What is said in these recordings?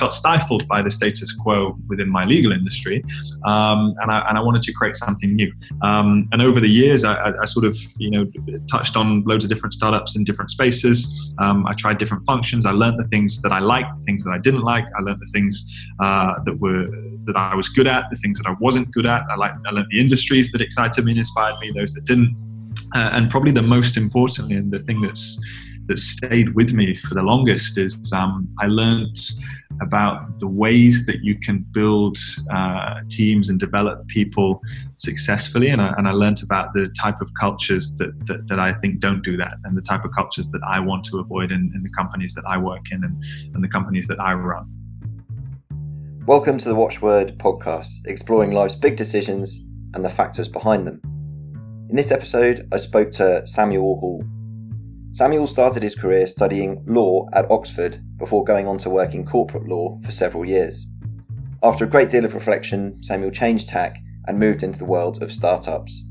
felt stifled by the status quo within my legal industry, um, and, I, and I wanted to create something new. Um, and over the years, I, I, sort of you know touched on loads of different startups in different spaces. Um, I tried different functions. I learned the things that I liked, the things that I didn't like. I learned the things uh, that were that I was good at, the things that I wasn't good at. I like I learned the industries that excited me and inspired me, those that didn't. Uh, and probably the most importantly, and the thing that's that stayed with me for the longest is um, I learned about the ways that you can build uh, teams and develop people successfully. And I, and I learned about the type of cultures that, that, that, I think don't do that and the type of cultures that I want to avoid in, in the companies that I work in and, and the companies that I run. Welcome to the Watchword podcast, exploring life's big decisions and the factors behind them. In this episode, I spoke to Samuel Hall. Samuel started his career studying law at Oxford before going on to work in corporate law for several years. After a great deal of reflection, Samuel changed tack and moved into the world of startups.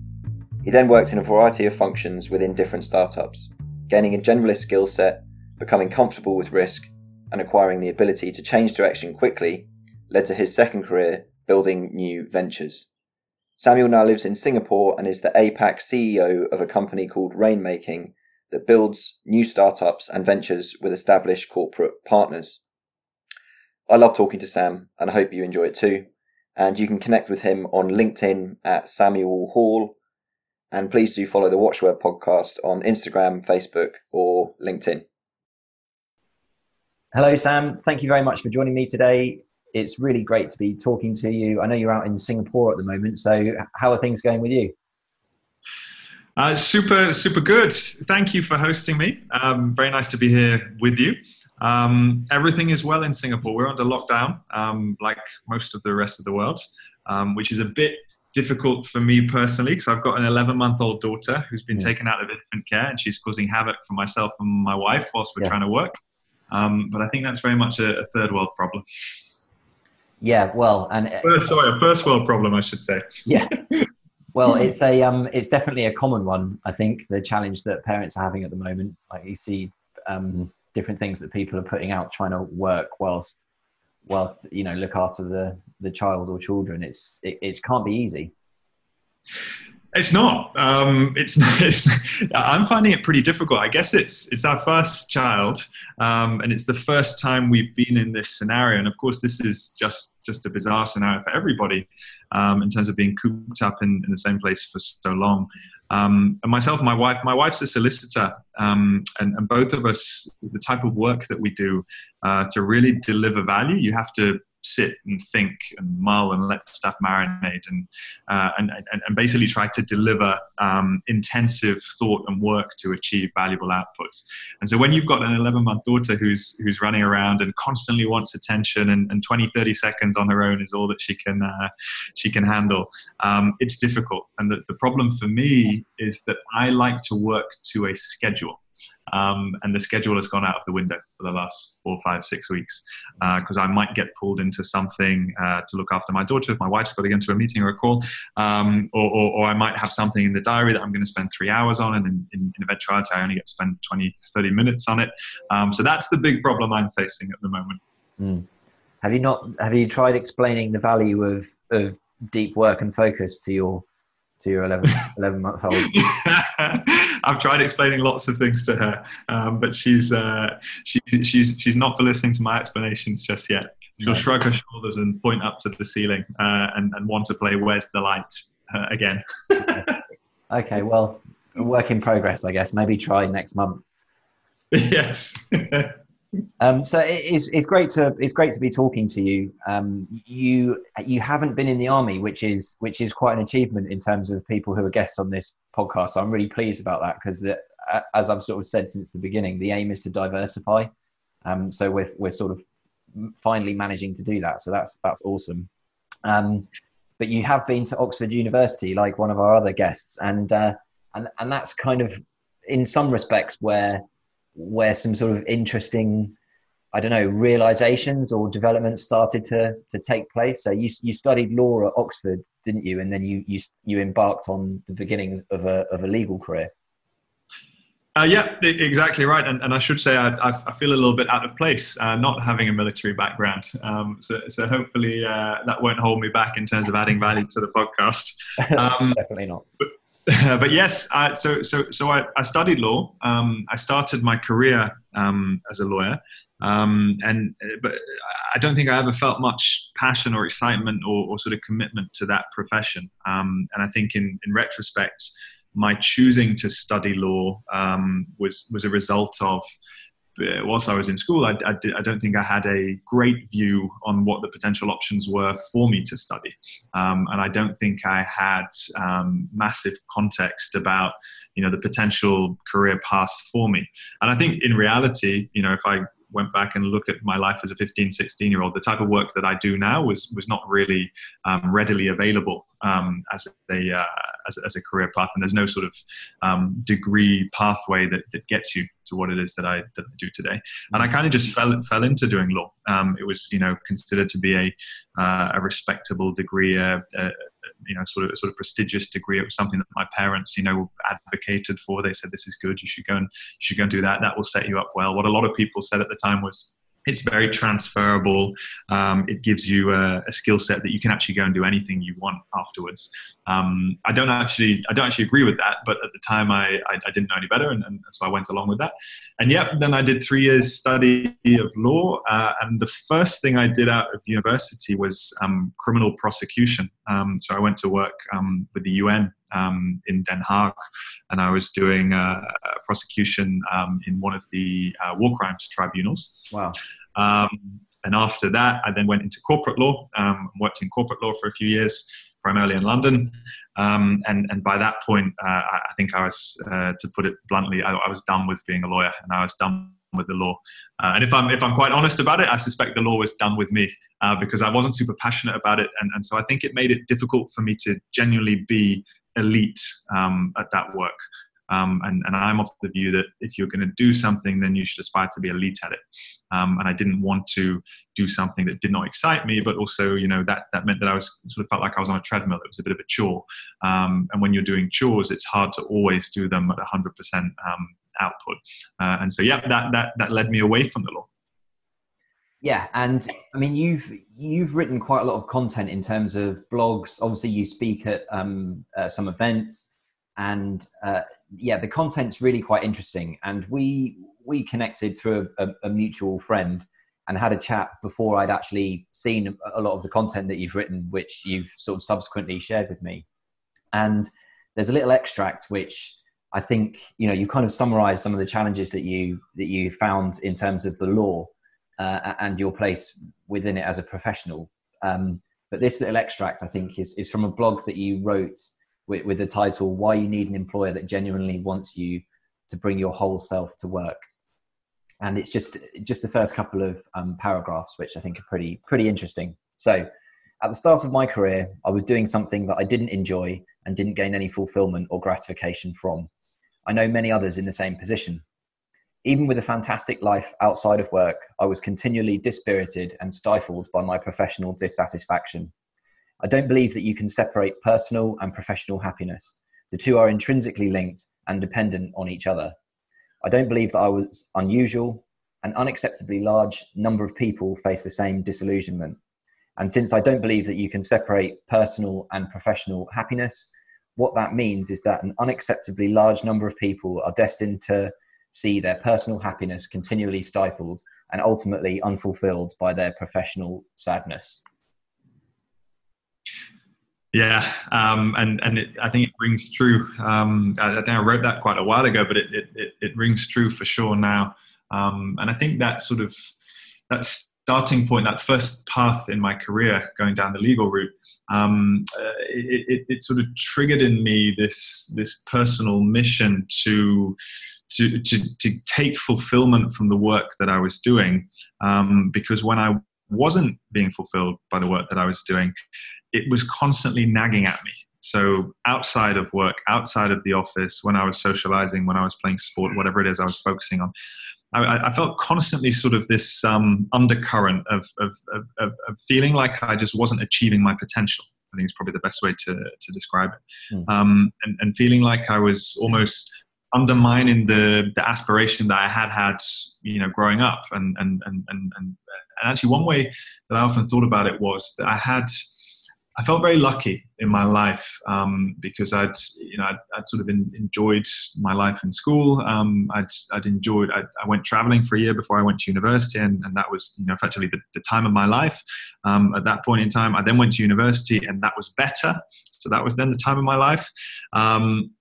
He then worked in a variety of functions within different startups, gaining a generalist skill set, becoming comfortable with risk, and acquiring the ability to change direction quickly led to his second career building new ventures. Samuel now lives in Singapore and is the APAC CEO of a company called Rainmaking that builds new startups and ventures with established corporate partners. I love talking to Sam and I hope you enjoy it too. And you can connect with him on LinkedIn at Samuel Hall. And please do follow the Watchword podcast on Instagram, Facebook, or LinkedIn. Hello, Sam. Thank you very much for joining me today it's really great to be talking to you. I know you're out in Singapore at the moment, so how are things going with you? Uh, super, super good. Thank you for hosting me. Um, very nice to be here with you. Um, everything is well in Singapore. We're under lockdown, um, like most of the rest of the world, um, which is a bit difficult for me personally because I've got an 11 month old daughter who's been yeah. taken out of infant care and she's causing havoc for myself and my wife whilst we're yeah. trying to work. Um, but I think that's very much a, a third world problem. Yeah, well, and uh, first, sorry, a first world problem, I should say. Yeah. Well, it's a um, it's definitely a common one. I think the challenge that parents are having at the moment, like you see um, different things that people are putting out, trying to work whilst whilst you know look after the the child or children. It's it, it can't be easy. It's not. Um, it's, it's. I'm finding it pretty difficult. I guess it's it's our first child, um, and it's the first time we've been in this scenario. And of course, this is just just a bizarre scenario for everybody um, in terms of being cooped up in, in the same place for so long. Um, and myself and my wife, my wife's a solicitor, um, and, and, both of us, the type of work that we do uh, to really deliver value, you have to sit and think and mull and let stuff marinate and uh, and, and, and basically try to deliver um, intensive thought and work to achieve valuable outputs. And so when you've got an 11 month daughter who's who's running around and constantly wants attention and, and 20 30 seconds on her own is all that she can uh, she can handle, um, it's difficult. And the, the problem for me is that I like to work to a schedule. Um, and the schedule has gone out of the window for the last four, five, six weeks because uh, I might get pulled into something uh, to look after my daughter if my wife's got to into a meeting or a call, um, or, or, or, I might have something in the diary that I'm going to spend three hours on, and in, in, in eventuality, I only get to spend 20, 30 minutes on it. Um, so that's the big problem I'm facing at the moment. Mm. Have you not? Have you tried explaining the value of of deep work and focus to your to your 11, 11 month old? I've tried explaining lots of things to her, um, but she's, uh, she, she's, she's not for listening to my explanations just yet. She'll shrug her shoulders and point up to the ceiling uh, and, and want to play Where's the Light uh, again. okay, well, work in progress, I guess. Maybe try next month. Yes. Um, so it's, it's great to it's great to be talking to you. Um, you you haven't been in the army, which is which is quite an achievement in terms of people who are guests on this podcast. So I'm really pleased about that because as I've sort of said since the beginning, the aim is to diversify. Um, so we're we're sort of finally managing to do that. So that's that's awesome. Um, but you have been to Oxford University, like one of our other guests, and uh, and and that's kind of in some respects where where some sort of interesting I don't know, realizations or developments started to, to take place. So you, you studied law at Oxford, didn't you? And then you, you, you embarked on the beginnings of a, of a legal career. Uh, yeah, exactly right. And, and I should say I, I, feel a little bit out of place uh, not having a military background. Um, so, so hopefully uh, that won't hold me back in terms of adding value to the podcast. Um, Definitely not. But, but yes, I, so so so I, I studied law. Um, I started my career um, as a lawyer, um, and but I don't think I ever felt much passion or excitement or, or sort of commitment to that profession. Um, and I think in in retrospect, my choosing to study law um, was was a result of uh, whilst I was in school, I, I, I, don't think I had a great view on what the potential options were for me to study. Um, and I don't think I had um, massive context about, you know, the potential career paths for me. And I think in reality, you know, if I went back and look at my life as a 15, 16 year old, the type of work that I do now was, was not really um, readily available um, as, a, uh, as, as, a career path. And there's no sort of um, degree pathway that, that gets you to what it is that I, that I do today. And I kind of just fell, fell into doing law. Um, it was, you know, considered to be a, uh, a respectable degree, uh, uh, you know, sort of sort of prestigious degree. It was something that my parents, you know, advocated for. They said, this is good. You should go and you should go and do that. That will set you up well. What a lot of people said at the time was, it's very transferable. Um, it gives you a, a skill set that you can actually go and do anything you want afterwards. Um, I don't actually, I don't actually agree with that, but at the time I, I, I didn't know any better, and, and, so I went along with that. And yeah, then I did three years study of law, uh, and the first thing I did out of university was um, criminal prosecution. Um, so I went to work um, with the UN um, in Den Haag, and I was doing uh, a prosecution um, in one of the uh, war crimes tribunals. Wow. Um, and after that, I then went into corporate law, um, worked in corporate law for a few years, primarily in London. Um, and, and by that point, uh, I think I was, uh, to put it bluntly, I, I was done with being a lawyer and I was done with the law. Uh, and if I'm if I'm quite honest about it, I suspect the law was done with me uh, because I wasn't super passionate about it, and, and so I think it made it difficult for me to genuinely be elite um, at that work. Um, and, and, I'm of the view that if you're going to do something, then you should aspire to be elite at it. Um, and I didn't want to do something that did not excite me, but also, you know, that, that meant that I was sort of felt like I was on a treadmill. It was a bit of a chore. Um, and when you're doing chores, it's hard to always do them at 100% um, output. Uh, and so, yeah, that, that, that led me away from the law. Yeah, and I mean you've you've written quite a lot of content in terms of blogs. Obviously, you speak at um, uh, some events, and uh, yeah, the content's really quite interesting. And we we connected through a, a, mutual friend and had a chat before I'd actually seen a lot of the content that you've written, which you've sort of subsequently shared with me. And there's a little extract which I think you know you kind of summarised some of the challenges that you that you found in terms of the law uh, and your place within it as a professional. Um, but this little extract, I think, is, is from a blog that you wrote with, with the title "Why You Need an Employer That Genuinely Wants You to Bring Your Whole Self to Work." And it's just just the first couple of um, paragraphs, which I think are pretty pretty interesting. So, at the start of my career, I was doing something that I didn't enjoy and didn't gain any fulfillment or gratification from. I know many others in the same position. Even with a fantastic life outside of work, I was continually dispirited and stifled by my professional dissatisfaction. I don't believe that you can separate personal and professional happiness. The two are intrinsically linked and dependent on each other. I don't believe that I was unusual. An unacceptably large number of people face the same disillusionment. And since I don't believe that you can separate personal and professional happiness, what that means is that an unacceptably large number of people are destined to see their personal happiness continually stifled and ultimately unfulfilled by their professional sadness. Yeah, um, and and it, I think it rings true. Um, I, I, think I wrote that quite a while ago, but it it, it rings true for sure now. Um, and I think that sort of that starting point, that first path in my career, going down the legal route, um, uh, it, it, it sort of triggered in me this this personal mission to to, to, to take fulfillment from the work that I was doing. Um, because when I wasn't being fulfilled by the work that I was doing, it was constantly nagging at me. So outside of work, outside of the office, when I was socializing, when I was playing sport, whatever it is I was focusing on, I, I felt constantly sort of this um, undercurrent of, of, of, of, feeling like I just wasn't achieving my potential. I think it's probably the best way to, to describe it. Mm. Um, and, and feeling like I was almost undermining the the aspiration that I had had, you know, growing up. And and and and and, and actually, one way that I often thought about it was that I had. I felt very lucky in my life um, because I'd, you know, I'd, I'd sort of in, enjoyed my life in school. Um, I'd, I'd enjoyed. I'd, i went traveling for a year before I went to university, and, and that was, you know, effectively the, the time of my life. Um, at that point in time, I then went to university, and that was better. So that was then the time of my life. Um,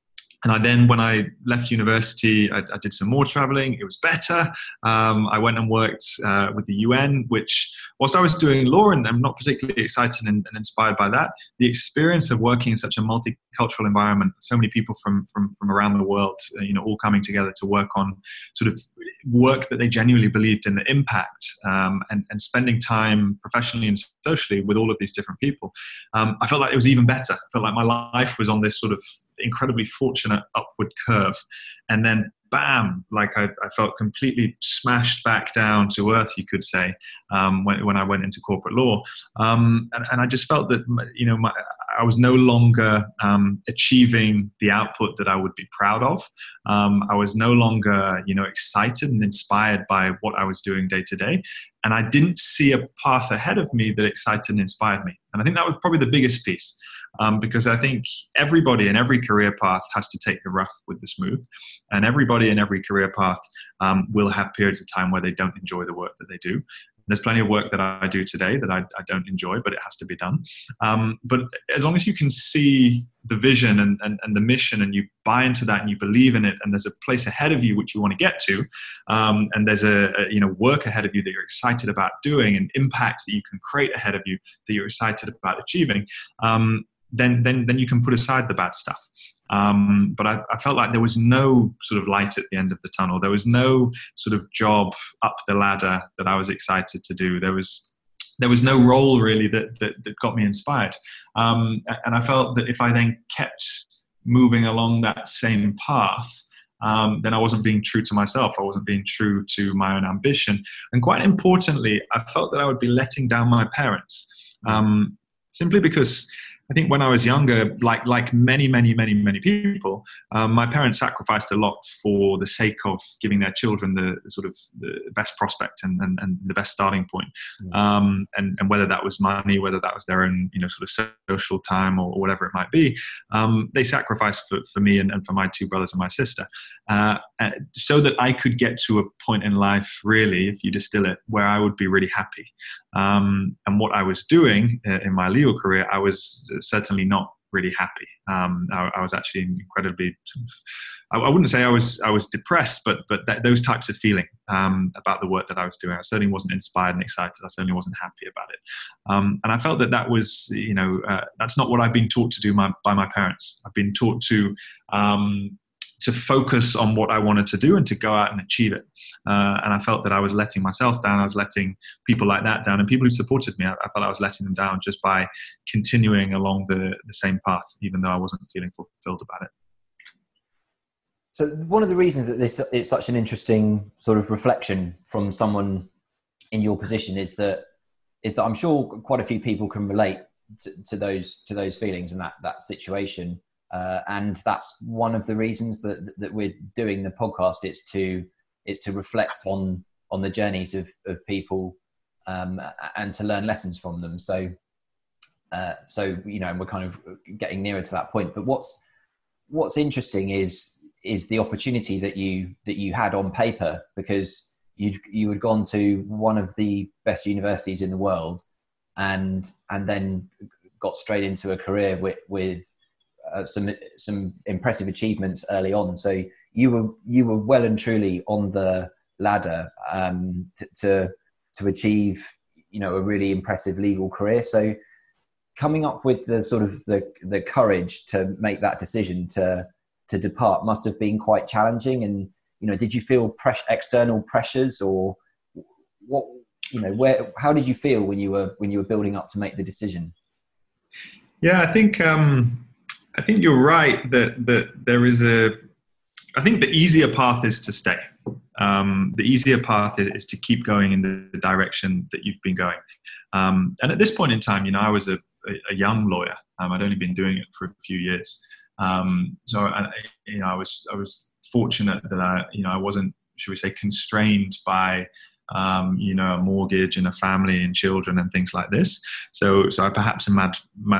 and I then, when I left university, I, I did some more traveling. It was better. Um, I went and worked uh, with the UN, which, whilst I was doing law and I'm not particularly excited and, and, inspired by that, the experience of working in such a multicultural environment, so many people from, from, from around the world, uh, you know, all coming together to work on sort of work that they genuinely believed in the impact um, and, and spending time professionally and socially with all of these different people, um, I felt like it was even better. I felt like my life was on this sort of incredibly fortunate upward curve. And then bam, like I, I, felt completely smashed back down to earth, you could say, um, when, when I went into corporate law. Um, and, and, I just felt that, you know, my, I was no longer um, achieving the output that I would be proud of. Um, I was no longer, you know, excited and inspired by what I was doing day to day. And I didn't see a path ahead of me that excited and inspired me. And I think that was probably the biggest piece um, because I think everybody in every career path has to take the rough with the smooth, and everybody in every career path um, will have periods of time where they don't enjoy the work that they do. There's plenty of work that I do today that I, I don't enjoy, but it has to be done. Um, but as long as you can see the vision and, and, and, the mission and you buy into that and you believe in it and there's a place ahead of you which you want to get to um, and there's a, a, you know work ahead of you that you're excited about doing and impacts that you can create ahead of you that you're excited about achieving um, then then then you can put aside the bad stuff. Um, but I, I, felt like there was no sort of light at the end of the tunnel. There was no sort of job up the ladder that I was excited to do. There was there was no role really that that, that got me inspired. Um, and I felt that if I then kept moving along that same path, um, then I wasn't being true to myself. I wasn't being true to my own ambition. And quite importantly, I felt that I would be letting down my parents. Um, simply because I think when I was younger, like like many many many many people, um, my parents sacrificed a lot for the sake of giving their children the, sort of the best prospect and, and, and the best starting point. Mm. Um, and, and whether that was money, whether that was their own you know sort of social time or, or whatever it might be, um, they sacrificed for, for me and, and for my two brothers and my sister, uh, uh, so that I could get to a point in life, really, if you distill it, where I would be really happy. Um, and what I was doing uh, in my legal career, I was certainly not really happy. Um, I, I, was actually incredibly. I, wouldn't say I was I was depressed, but but that, those types of feeling um, about the work that I was doing, I certainly wasn't inspired and excited. I certainly wasn't happy about it, um, and I felt that that was you know uh, that's not what I've been taught to do my, by my parents. I've been taught to um, to focus on what I wanted to do and to go out and achieve it. Uh, and I felt that I was letting myself down. I was letting people like that down, and people who supported me. I, I felt I was letting them down just by continuing along the, the same path, even though I wasn't feeling fulfilled about it. So one of the reasons that this is such an interesting sort of reflection from someone in your position is that is that I'm sure quite a few people can relate to, to those to those feelings and that that situation. Uh, and that's one of the reasons that that we're doing the podcast. It's to it's to reflect on on the journeys of of people um, and to learn lessons from them. So uh, so you know, we're kind of getting nearer to that point. But what's what's interesting is is the opportunity that you that you had on paper because you you had gone to one of the best universities in the world and and then got straight into a career with with uh, some some impressive achievements early on. So you were you were well and truly on the ladder um, to, to to achieve you know a really impressive legal career. So coming up with the sort of the the courage to make that decision to to depart must have been quite challenging. And you know, did you feel external pressures or what? You know, where how did you feel when you were when you were building up to make the decision? Yeah, I think um, I think you're right that that there is a. I think the easier path is to stay. Um, the easier path is, is, to keep going in the direction that you've been going. Um, and at this point in time, you know, I was a, a, a young lawyer. Um, I'd only been doing it for a few years. Um, so I, you know, I was I was fortunate that I you know I wasn't should we say constrained by um, you know, a mortgage and a family and children and things like this. So, so I perhaps had,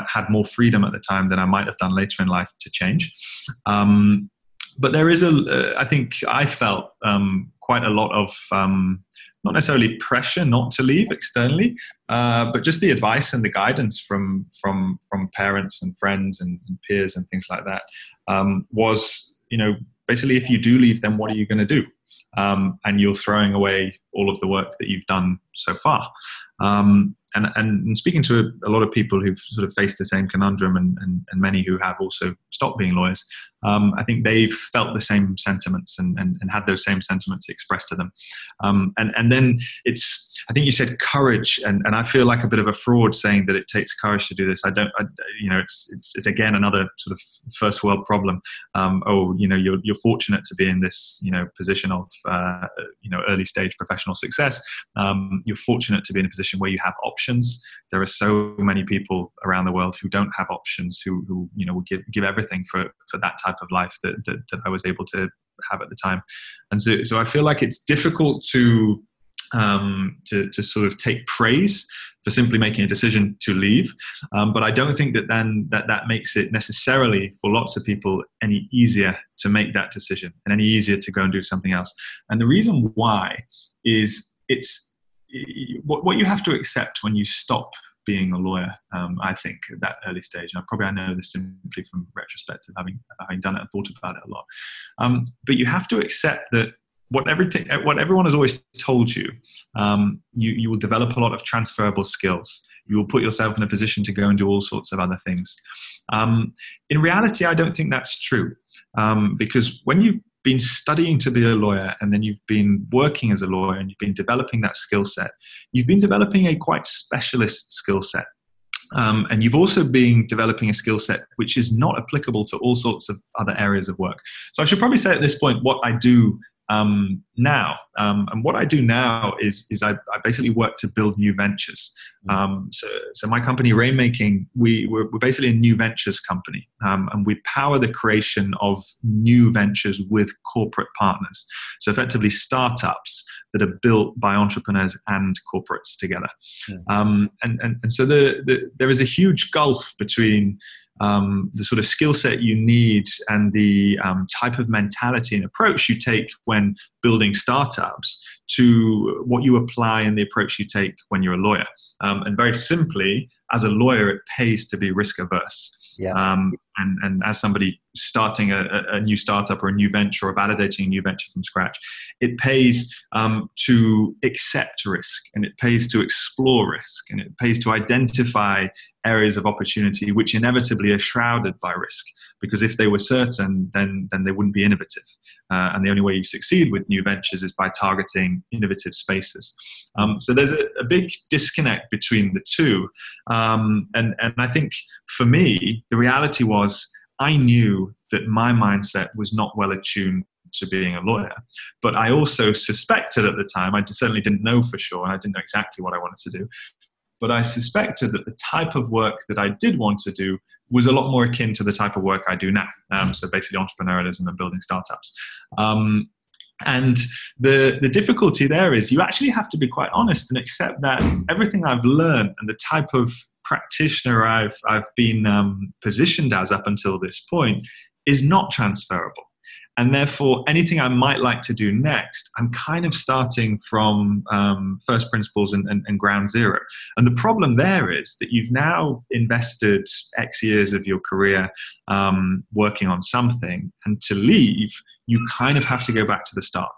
had more freedom at the time than I might have done later in life to change. Um, but there is a, uh, I think I felt um, quite a lot of um, not necessarily pressure not to leave externally, uh, but just the advice and the guidance from from from parents and friends and, and peers and things like that um, was, you know, basically if you do leave, then what are you going to do? Um, and you're throwing away all of the work that you've done so far. Um, and, and, speaking to a, a, lot of people who've sort of faced the same conundrum and, and, and many who have also stopped being lawyers, um, I think they've felt the same sentiments and, and, and had those same sentiments expressed to them. Um, and, and then it's, I think you said courage, and, and I feel like a bit of a fraud saying that it takes courage to do this. I don't, I, you know, it's, it's, it's again another sort of first world problem. Um, oh, you know, you're, you're fortunate to be in this, you know, position of, uh, you know, early stage professional success. Um, you're fortunate to be in a position where you have options. There are so many people around the world who don't have options, who, who you know, would give, give everything for, for that type of life that, that, that I was able to have at the time. And so, so I feel like it's difficult to um, to, to sort of take praise for simply making a decision to leave. Um, but I don't think that then that that makes it necessarily for lots of people any easier to make that decision and any easier to go and do something else. And the reason why is it's what, what you have to accept when you stop being a lawyer. Um, I think at that early stage, and probably I know this simply from retrospective, having having done it and thought about it a lot. Um, but you have to accept that what everything what everyone has always told you um, you you will develop a lot of transferable skills. You will put yourself in a position to go and do all sorts of other things. Um, in reality i don't think that's true um, because when you've been studying to be a lawyer and then you've been working as a lawyer and you've been developing that skill set you've been developing a quite specialist skill set. Um, and you've also been developing a skill set which is not applicable to all sorts of other areas of work. So I should probably say at this point what I do um, now. Um, and what I do now is, is I, I, basically work to build new ventures. Mm. Um, so, so my company, Rainmaking, we, we're, we're basically a new ventures company. Um, and we power the creation of new ventures with corporate partners. So effectively startups that are built by entrepreneurs and corporates together. Mm. and, and, and so the, the, there is a huge gulf between um, the sort of skill set you need and the um, type of mentality and approach you take when building startups to what you apply and the approach you take when you're a lawyer. Um, and very simply, as a lawyer, it pays to be risk averse. Yeah. Um, and, and as somebody starting a, a, new startup or a new venture or validating a new venture from scratch, it pays um, to accept risk and it pays to explore risk and it pays to identify areas of opportunity which inevitably are shrouded by risk. Because if they were certain then then they wouldn't be innovative. Uh, and the only way you succeed with new ventures is by targeting innovative spaces. Um, so there's a, a, big disconnect between the two. Um, and and I think for me the reality was I knew that my mindset was not well attuned to being a lawyer. But I also suspected at the time, I certainly didn't know for sure, and I didn't know exactly what I wanted to do, but I suspected that the type of work that I did want to do was a lot more akin to the type of work I do now. Um, so basically, entrepreneurialism and building startups. Um, and the, the difficulty there is you actually have to be quite honest and accept that everything I've learned and the type of practitioner I've, I've been um, positioned as up until this point is not transferable. And therefore, anything I might like to do next, I'm kind of starting from um, first principles and, and, and, ground zero. And the problem there is that you've now invested X years of your career um, working on something, and to leave, you kind of have to go back to the start.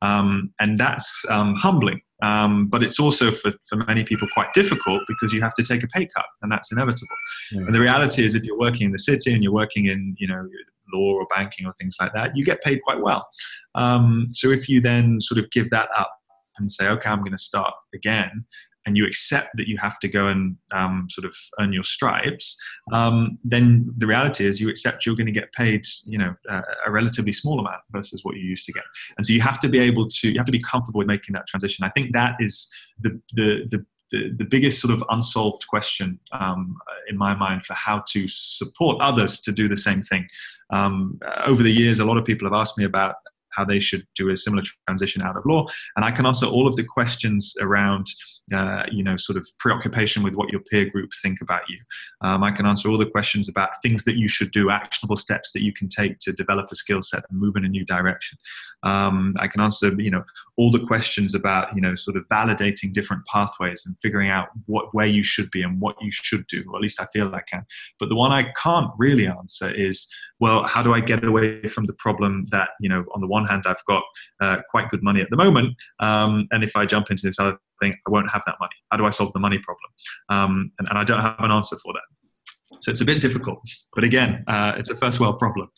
Um, and that's um, humbling. Um, but it's also for, for many people quite difficult because you have to take a pay cut, and that's inevitable. Mm. And the reality is, if you're working in the city and you're working in, you know, law or banking or things like that, you get paid quite well. Um, so if you then sort of give that up and say, okay, I'm going to start again, and you accept that you have to go and um, sort of earn your stripes, um, then the reality is you accept you're going to get paid, you know, a, a relatively small amount versus what you used to get. And so you have to be able to, you have to be comfortable with making that transition. I think that is the the the the, the biggest sort of unsolved question um, in my mind for how to support others to do the same thing. Um, over the years, a lot of people have asked me about how they should do a similar transition out of law, and I can answer all of the questions around uh, you know, sort of preoccupation with what your peer group think about you. Um, I can answer all the questions about things that you should do, actionable steps that you can take to develop a skill set and move in a new direction. Um, I can answer, you know, all the questions about, you know, sort of validating different pathways and figuring out what where you should be and what you should do, or at least I feel I can. But the one I can't really answer is, well, how do I get away from the problem that, you know, on the one hand, I've got uh, quite good money at the moment, um, and if I jump into this other thing, I won't have that money. How do I solve the money problem? Um, and, and, I don't have an answer for that. So it's a bit difficult. But again, uh, it's a first world problem.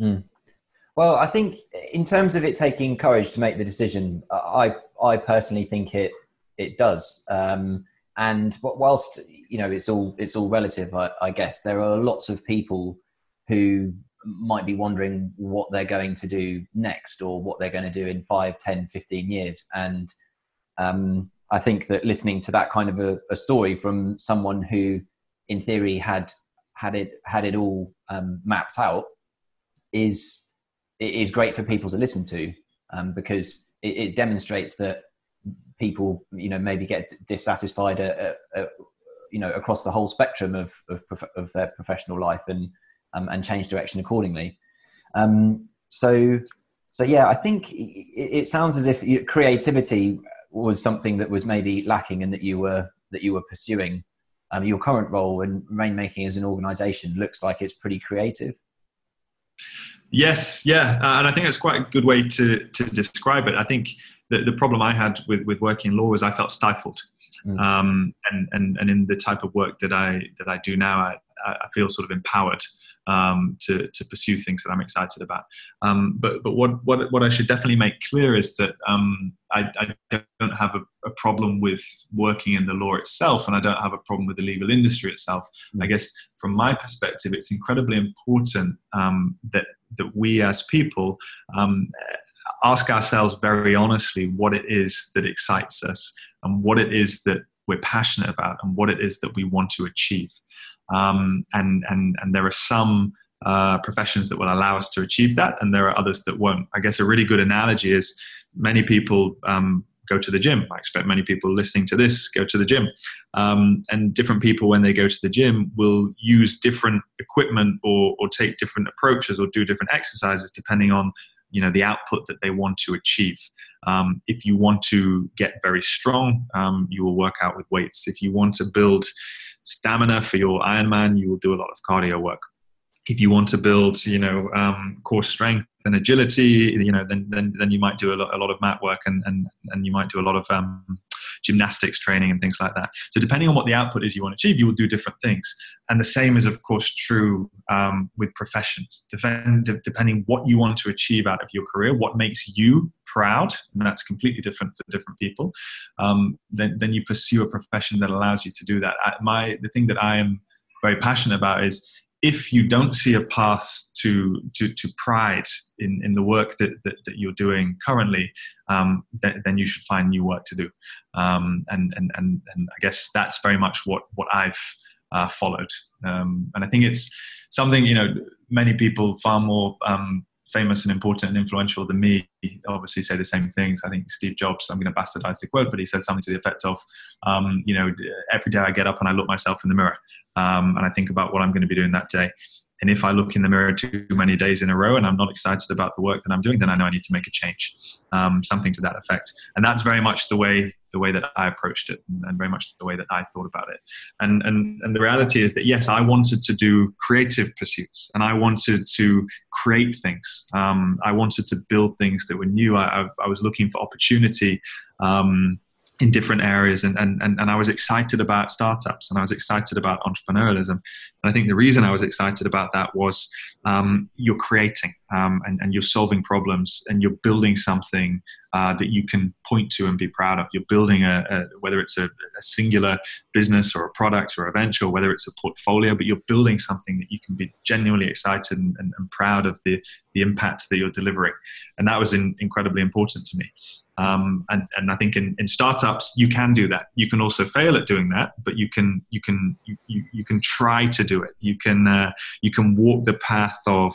Mm. Well, I think in terms of it taking courage to make the decision, I I personally think it it does. Um, and whilst you know it's all it's all relative, I, I guess there are lots of people who might be wondering what they're going to do next or what they're going to do in 5 10 15 years. And um, I think that listening to that kind of a, a story from someone who, in theory, had had it had it all um, mapped out is is great for people to listen to um, because it, it, demonstrates that people you know maybe get dissatisfied at, at, at, you know across the whole spectrum of of, of their professional life and um, and change direction accordingly. Um, so so yeah, I think it, it sounds as if creativity was something that was maybe lacking and that you were that you were pursuing. Um, your current role in rainmaking as an organisation looks like it's pretty creative. Yes, yeah, uh, and I think that's quite a good way to to describe it. I think the, the problem I had with, with working in law was I felt stifled, mm. um, and and and in the type of work that I that I do now, I, I feel sort of empowered um, to, to pursue things that I'm excited about. Um, but but what, what, what I should definitely make clear is that um, I, I, don't have a, a, problem with working in the law itself, and I don't have a problem with the legal industry itself. Mm. I guess from my perspective, it's incredibly important um, that that we as people um, ask ourselves very honestly what it is that excites us and what it is that we're passionate about and what it is that we want to achieve. Um, and, and, and there are some uh, professions that will allow us to achieve that, and there are others that won't. I guess a really good analogy is many people um, go to the gym. I expect many people listening to this go to the gym. Um, and different people, when they go to the gym, will use different equipment or, or take different approaches or do different exercises depending on you know the output that they want to achieve. Um, if you want to get very strong, um, you will work out with weights. If you want to build stamina for your Ironman, you will do a lot of cardio work. If you want to build, you know, um, core strength and agility, you know, then then, then you might do a lot, a lot of mat work and, and and you might do a lot of um, gymnastics training and things like that. So depending on what the output is you want to achieve, you will do different things. And the same is of course true um, with professions. Depend, depending what you want to achieve out of your career, what makes you proud, and that's completely different for different people. Um, then then you pursue a profession that allows you to do that. I, my the thing that I am very passionate about is if you don't see a path to to, to pride in, in the work that, that, that you're doing currently, um, th- then you should find new work to do. Um, and, and, and, and I guess that's very much what, what I've uh, followed. Um, and I think it's something, you know, many people far more um, famous and important and influential than me obviously say the same things. I think Steve Jobs, I'm going to bastardize the quote, but he said something to the effect of, um, you know, every day I get up and I look myself in the mirror um, and I think about what I'm going to be doing that day. And if I look in the mirror too many days in a row and I'm not excited about the work that I'm doing, then I know I need to make a change, um, something to that effect. And that's very much the way the way that I approached it, and very much the way that I thought about it. And and and the reality is that yes, I wanted to do creative pursuits, and I wanted to create things. Um, I wanted to build things that were new. I, I, I was looking for opportunity. Um, in different areas and, and, and, I was excited about startups and I was excited about entrepreneurialism. And I think the reason I was excited about that was um, you're creating um, and, and you're solving problems and you're building something uh, that you can point to and be proud of. You're building a, a whether it's a, a, singular business or a product or a venture, or whether it's a portfolio, but you're building something that you can be genuinely excited and, and, and proud of the, the impact that you're delivering. And that was in, incredibly important to me. Um, and, and I think in, in startups you can do that. You can also fail at doing that, but you can you can you, you, can try to do it. You can uh, you can walk the path of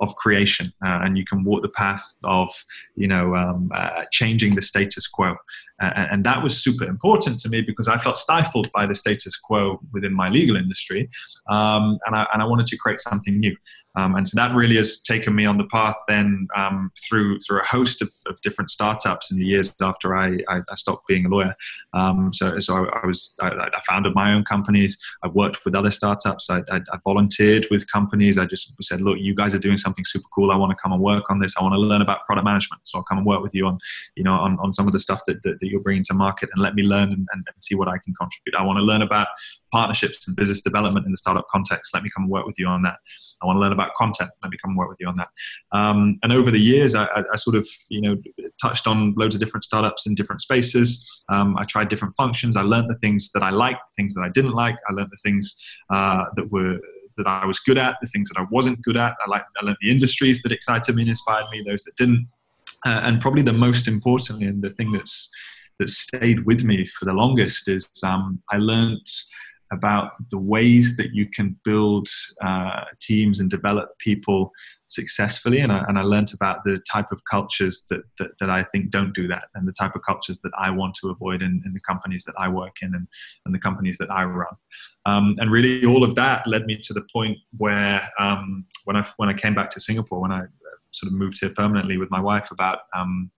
of creation, uh, and you can walk the path of you know um, uh, changing the status quo. And that was super important to me because I felt stifled by the status quo within my legal industry, um, and, I, and I wanted to create something new. Um, and so that really has taken me on the path then um, through through a host of, of, different startups in the years after I, I, I stopped being a lawyer. Um, so so I, I was I, I, founded my own companies. I worked with other startups. I, volunteered with companies. I just said, look, you guys are doing something super cool. I want to come and work on this. I want to learn about product management. So I'll come and work with you on you know on, on some of the stuff that, that, that you're bringing to market and let me learn and, and, see what I can contribute. I want to learn about partnerships and business development in the startup context. Let me come and work with you on that. I want to learn about content. Let me come work with you on that. Um, and over the years, I, I, sort of you know touched on loads of different startups in different spaces. Um, I tried different functions. I learned the things that I liked, things that I didn't like. I learned the things uh, that were that I was good at, the things that I wasn't good at. I like I learned the industries that excited me and inspired me, those that didn't. Uh, and probably the most importantly, and the thing that's that stayed with me for the longest is um, I learned about the ways that you can build uh, teams and develop people successfully. And I, and I learned about the type of cultures that, that, that, I think don't do that and the type of cultures that I want to avoid in, in the companies that I work in and, and the companies that I run. Um, and really all of that led me to the point where um, when, I, when I came back to Singapore, when I uh, sort of moved here permanently with my wife about um,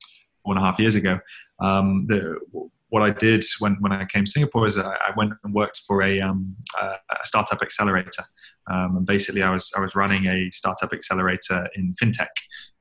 four and a half years ago, um, the, what I did when, when I came to Singapore is I, I went and worked for a, um, a startup accelerator. Um, and basically, I was I was running a startup accelerator in fintech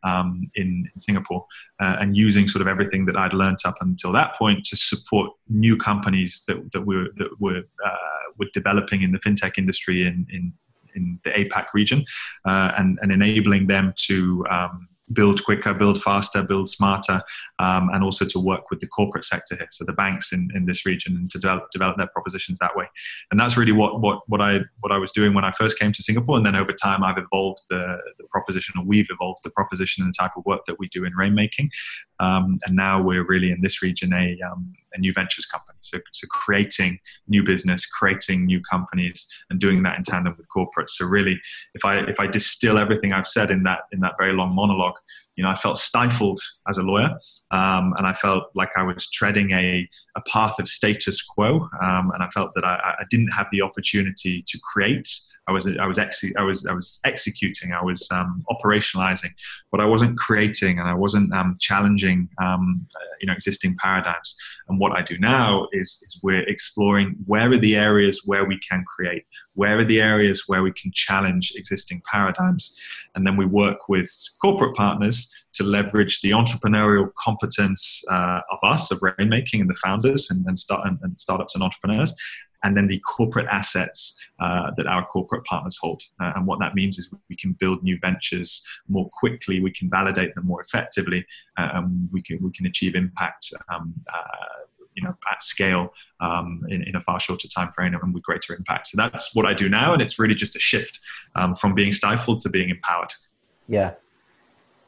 um, in, in, Singapore, uh, and using sort of everything that I'd learned up until that point to support new companies that, that were that were uh, were developing in the fintech industry in in, in the APAC region, uh, and and enabling them to um, build quicker, build faster, build smarter, um, and also to work with the corporate sector here, so the banks in, in this region, and to develop, develop their propositions that way. And that's really what, what, what, I, what I was doing when I first came to Singapore. And then over time, I've evolved the, the proposition, or we've evolved the proposition and the type of work that we do in rainmaking. Um, and now we're really in this region a, um, a new ventures company. So, so creating new business, creating new companies, and doing that in tandem with corporates. So really, if I if I distill everything I've said in that in that very long monologue, you know, I felt stifled as a lawyer, um, and I felt like I was treading a, a path of status quo, um, and I felt that I, I, didn't have the opportunity to create. I was I was exe- I was I was executing. I was um, operationalizing, but I wasn't creating, and I wasn't um, challenging, um, uh, you know, existing paradigms. And what I do now is, is we're exploring where are the areas where we can create, where are the areas where we can challenge existing paradigms, and then we work with corporate partners to leverage the entrepreneurial competence uh, of us, of rainmaking and the founders and, and, start, and, and startups and entrepreneurs, and then the corporate assets uh, that our corporate partners hold. Uh, and what that means is we can build new ventures more quickly, we can validate them more effectively, uh, and we can, we can achieve impact um, uh, you know at scale um, in, in, a far shorter time frame and with greater impact. So that's what I do now, and it's really just a shift um, from being stifled to being empowered. Yeah,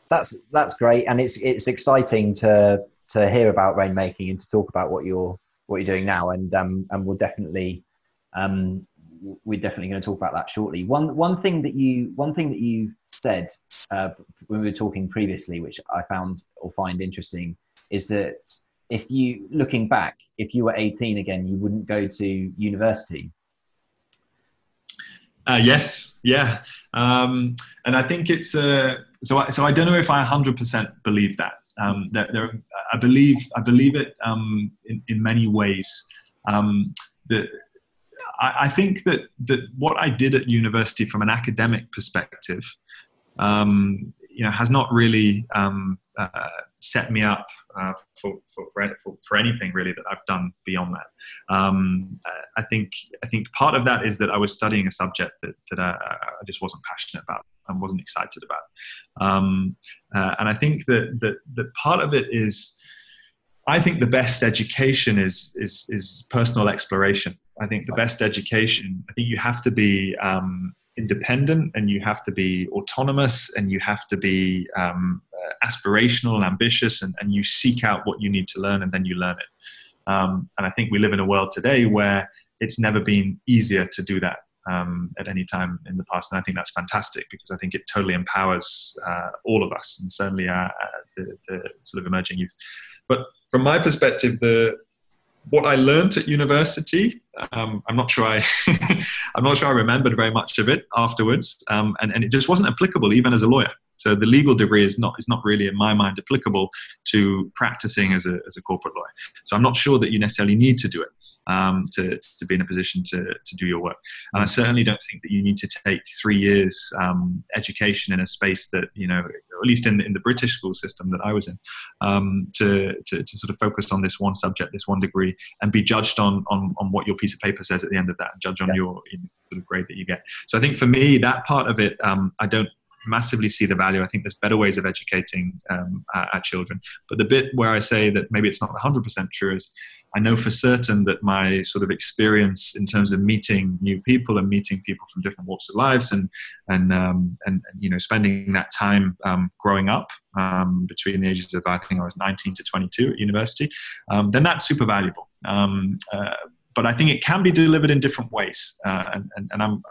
that's that's great, and it's it's exciting to to hear about rainmaking and to talk about what you're what you're doing now, and um, and we'll definitely um, we're definitely going to talk about that shortly. One one thing that you one thing that you said uh, when we were talking previously, which I found or find interesting, is that if you looking back, if you were 18 again, you wouldn't go to university. Uh, yes, yeah, um, and I think it's uh, so. I, so I don't know if I 100% believe that. Um, there, I believe I believe it um, in, in many ways. Um, that I, I, think that that what I did at university from an academic perspective, um, you know, has not really um, uh, set me up uh, for, for, for, for, anything really that I've done beyond that. Um, I think I think part of that is that I was studying a subject that, that I, I just wasn't passionate about and wasn't excited about. Um, uh, and I think that, that, that part of it is, I think the best education is, is, is personal exploration. I think the best education, I think you have to be, um, independent and you have to be autonomous and you have to be um, uh, aspirational and ambitious and, and, you seek out what you need to learn and then you learn it. Um, and I think we live in a world today where it's never been easier to do that um, at any time in the past. And I think that's fantastic because I think it totally empowers uh, all of us and certainly uh, the, the, sort of emerging youth. But from my perspective, the what I learned at university, um, I'm not sure I, I'm not sure I remembered very much of it afterwards, um, and, and it just wasn't applicable even as a lawyer. So the legal degree is not is not really in my mind applicable to practicing as a, as a corporate lawyer. So I'm not sure that you necessarily need to do it um, to, to be in a position to, to do your work. And I certainly don't think that you need to take three years um, education in a space that, you know, at least in, in the British school system that I was in, um, to, to, to, sort of focus on this one subject, this one degree, and be judged on, on, on what your piece of paper says at the end of that, and judge on yeah. your sort of grade that you get. So I think for me, that part of it, um, I don't massively see the value. I think there's better ways of educating um, our, our, children. But the bit where I say that maybe it's not 100% true is I know for certain that my sort of experience in terms of meeting new people and meeting people from different walks of lives and and um, and, you know spending that time um, growing up um, between the ages of I think I was 19 to 22 at university, um, then that's super valuable. Um, uh, but I think it can be delivered in different ways, uh, and, and, and I'm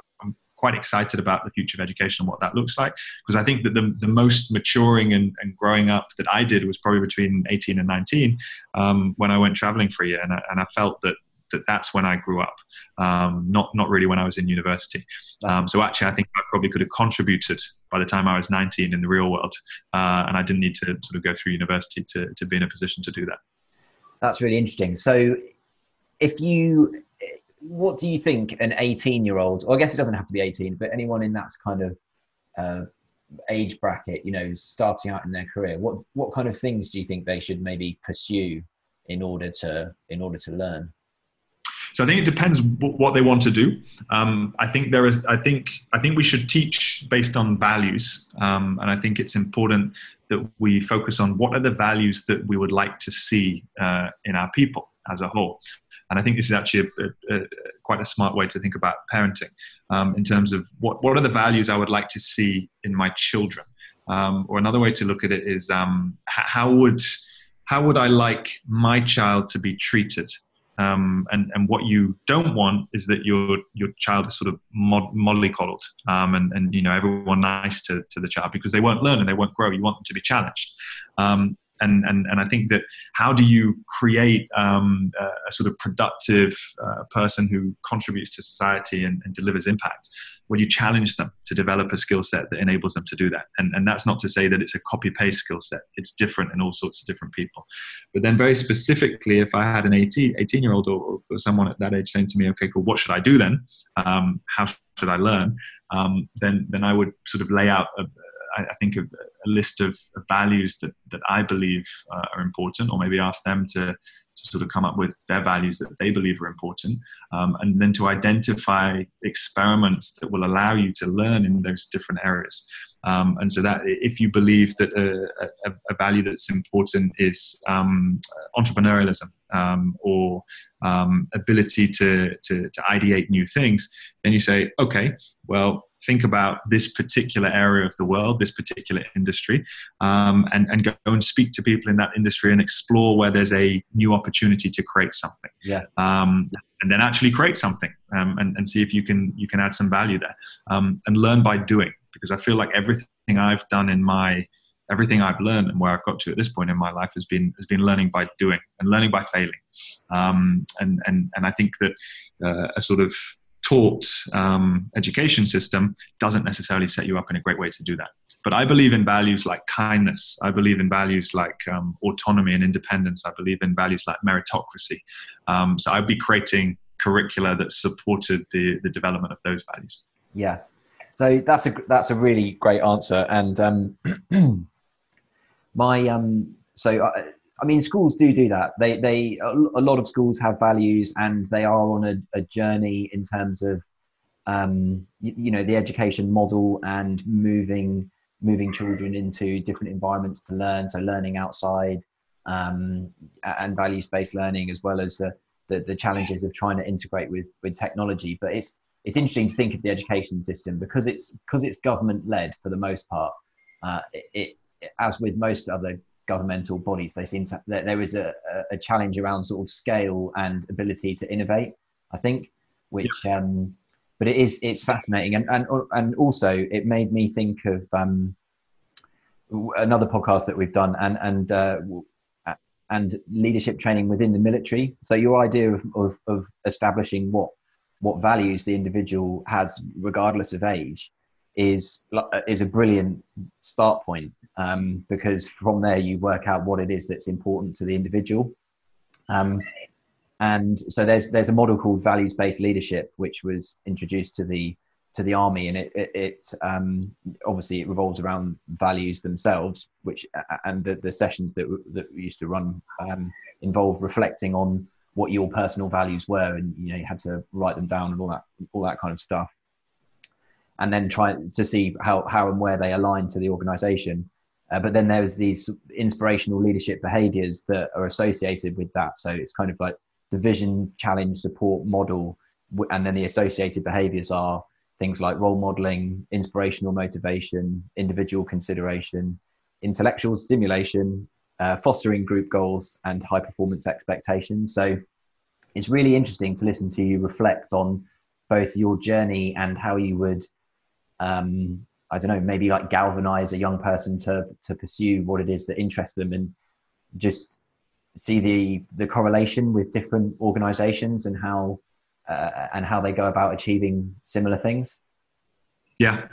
quite excited about the future of education and what that looks like. Because I think that the, the most maturing and, and growing up that I did was probably between 18 and 19 um, when I went traveling for a year. And I, and I felt that that that's when I grew up, um, not not really when I was in university. Um, so actually, I think I probably could have contributed by the time I was 19 in the real world, uh, and I didn't need to sort of go through university to to be in a position to do that. That's really interesting. So, if you what do you think an 18 year old, or I guess it doesn't have to be 18, but anyone in that kind of uh, age bracket, you know, starting out in their career, what what kind of things do you think they should maybe pursue in order to in order to learn? So I think it depends what they want to do. Um, I think there is. I think I think we should teach based on values, um, and I think it's important that we focus on what are the values that we would like to see uh, in our people as a whole. And I think this is actually a, a, a, quite a smart way to think about parenting um, in terms of what, what are the values I would like to see in my children. Um, or another way to look at it is um, how would how would I like my child to be treated? Um, and and what you don't want is that your your child is sort of mod, mollycoddled um, and and you know everyone nice to, to the child because they won't learn and they won't grow. You want them to be challenged. Um, and, and, and I think that how do you create um, a, sort of productive uh, person who contributes to society and, and, delivers impact? Well, you challenge them to develop a skill set that enables them to do that. And, and that's not to say that it's a copy paste skill set, it's different in all sorts of different people. But then, very specifically, if I had an 18, 18 year old or, or someone at that age saying to me, okay, cool, what should I do then? Um, how should I learn? Um, then, then I would sort of lay out a, I, I think, a, a, list of, of, values that, that I believe uh, are important, or maybe ask them to, to sort of come up with their values that they believe are important, um, and then to identify experiments that will allow you to learn in those different areas. Um, and so that if you believe that a, a, a value that's important is um, entrepreneurialism um, or um, ability to, to, to ideate new things, then you say, okay, well, think about this particular area of the world, this particular industry, um, and, and go and speak to people in that industry and explore where there's a new opportunity to create something. Yeah. Um, and then actually create something um, and, and see if you can you can add some value there um, and learn by doing because I feel like everything I've done in my everything I've learned and where I've got to at this point in my life has been has been learning by doing and learning by failing. Um, and and and I think that uh, a sort of taught um, education system doesn't necessarily set you up in a great way to do that. But I believe in values like kindness. I believe in values like um, autonomy and independence. I believe in values like meritocracy. Um, so I'd be creating curricula that supported the, the development of those values. Yeah. So that's a that's a really great answer. And um, my um, so I, I mean, schools do do that. They they a lot of schools have values, and they are on a, a journey in terms of um, you, you, know the education model and moving moving children into different environments to learn. So learning outside um, and values based learning, as well as the, the, the challenges of trying to integrate with with technology. But it's it's interesting to think of the education system because it's because it's government led for the most part. Uh, it, it, as with most other governmental bodies, they seem to there is a, a challenge around sort of scale and ability to innovate. I think, which yeah. um, but it is it's fascinating and and and also it made me think of um, another podcast that we've done and and uh, and leadership training within the military. So your idea of, of, of establishing what what values the individual has, regardless of age, is is a brilliant start point um, because from there you work out what it is that's important to the individual. Um, and so there's there's a model called values based leadership, which was introduced to the to the army, and it it, it um, obviously it revolves around values themselves, which and the, the sessions that that we used to run um, involve reflecting on what your personal values were, and you know you had to write them down and all that all that kind of stuff, and then try to see how how and where they align to the organisation. Uh, but then there's these inspirational leadership behaviours that are associated with that. So it's kind of like the vision, challenge, support model, and then the associated behaviours are things like role modeling, inspirational motivation, individual consideration, intellectual stimulation, uh, fostering group goals, and high performance expectations. So it's really interesting to listen to you reflect on both your journey and how you would, um, I don't know, maybe like galvanize a young person to to pursue what it is that interests them, and just see the the correlation with different organizations and how uh, and how they go about achieving similar things? Yeah,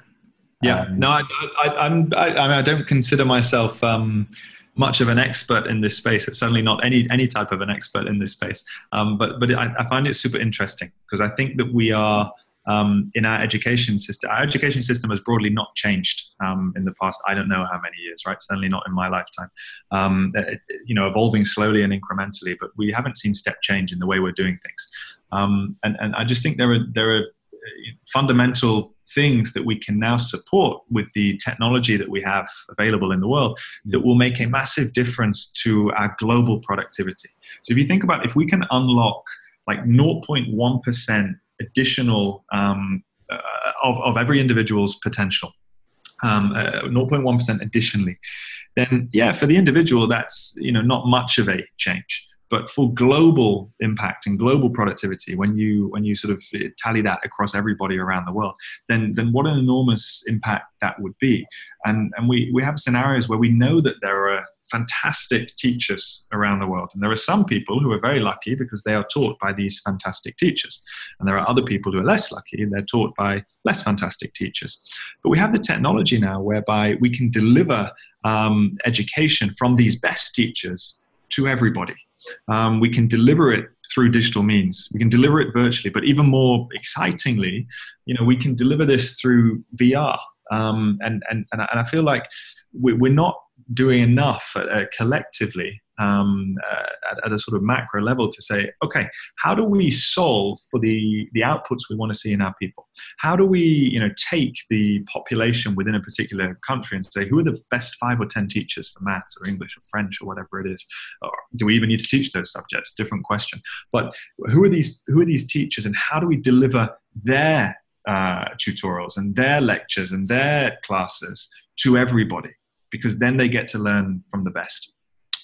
yeah. Um, no, I, I, I'm. I, I, mean, I don't consider myself um, much of an expert in this space. It's certainly not any any type of an expert in this space. Um, but but I, I, find it super interesting because I think that we are. Um, in our education system, our education system has broadly not changed um, in the past. I don't know how many years, right? Certainly not in my lifetime. Um, it, you know, evolving slowly and incrementally, but we haven't seen step change in the way we're doing things. Um, and, and I just think there are, there are uh, fundamental things that we can now support with the technology that we have available in the world that will make a massive difference to our global productivity. So if you think about if we can unlock like 0.1% additional um, uh, of, of every individual's potential, um, uh, 0.1% additionally, then yeah, for the individual, that's you know not much of a change. But for global impact and global productivity, when you when you sort of tally that across everybody around the world, then then what an enormous impact that would be. And and we we have scenarios where we know that there are fantastic teachers around the world. And there are some people who are very lucky because they are taught by these fantastic teachers. And there are other people who are less lucky and they're taught by less fantastic teachers. But we have the technology now whereby we can deliver um, education from these best teachers to everybody. Um, we can deliver it through digital means. We can deliver it virtually, but even more excitingly, you know, we can deliver this through VR. Um, and, and, and I feel like we're not doing enough uh, collectively um, uh, at, at, a sort of macro level to say, okay, how do we solve for the, the outputs we want to see in our people? How do we, you know, take the population within a particular country and say, who are the best five or 10 teachers for maths or English or French or whatever it is? Or do we even need to teach those subjects? Different question. But who are these, who are these teachers and how do we deliver their uh, tutorials and their lectures and their classes to everybody? Because then they get to learn from the best.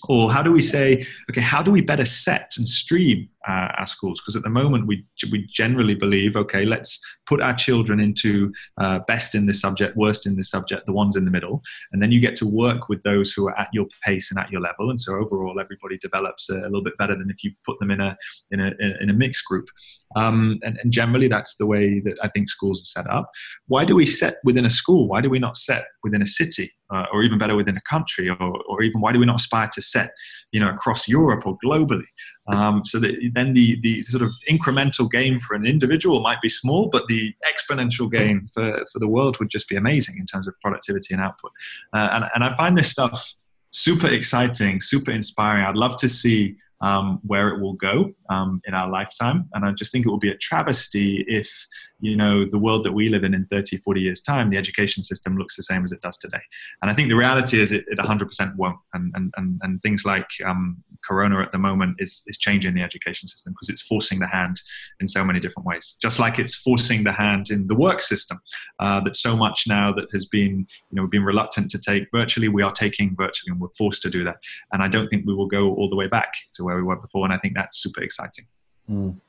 Or how do we say okay how do we better set and stream uh, our schools. Because at the moment we we generally believe okay let's put our children into uh, best in this subject worst in this subject the ones in the middle. And then you get to work with those who are at your pace and at your level. And so overall everybody develops a, little bit better than if you put them in a in a in a mixed group. Um, and, and generally that's the way that I think schools are set up. Why do we set within a school? Why do we not set within a city uh, or even better within a country, or, or even why do we not aspire to set, you know, across Europe or globally? Um, so that then the the sort of incremental gain for an individual might be small, but the exponential gain for, for the world would just be amazing in terms of productivity and output. Uh, and, and I find this stuff super exciting, super inspiring. I'd love to see um, where it will go um, in our lifetime. And I just think it will be a travesty if you know the world that we live in in 30 40 years time the education system looks the same as it does today. And i think the reality is it, it 100% won't. And, and, and, and things like um, corona at the moment is, is changing the education system because it's forcing the hand in so many different ways. Just like it's forcing the hand in the work system uh, that so much now that has been you know we've been reluctant to take virtually we are taking virtually and we're forced to do that. And i don't think we will go all the way back to where we were before and i think that's super exciting. Mm.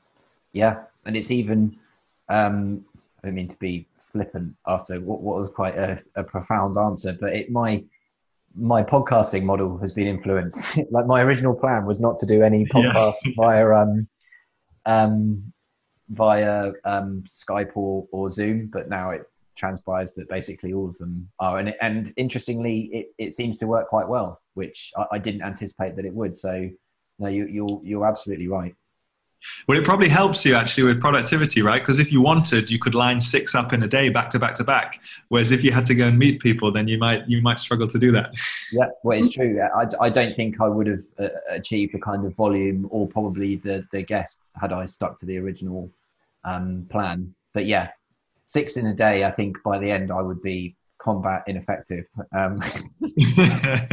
yeah. And it's even um, I don't mean to be flippant after what, what was quite a, a, profound answer, but it my my podcasting model has been influenced. like my original plan was not to do any podcast yeah. via um, um, via um, Skype or, or Zoom, but now it transpires that basically all of them are. And, and interestingly, it, it seems to work quite well, which I, I didn't anticipate that it would. So, no, you, you're, you're absolutely right. Well, it probably helps you actually with productivity, right? Because if you wanted, you could line six up in a day, back to back to back. Whereas if you had to go and meet people, then you might you might struggle to do that. Yeah, well, it's true. I, I don't think I would have uh, achieved the kind of volume or probably the the guest had I stuck to the original um, plan. But yeah, six in a day. I think by the end I would be combat ineffective. Um,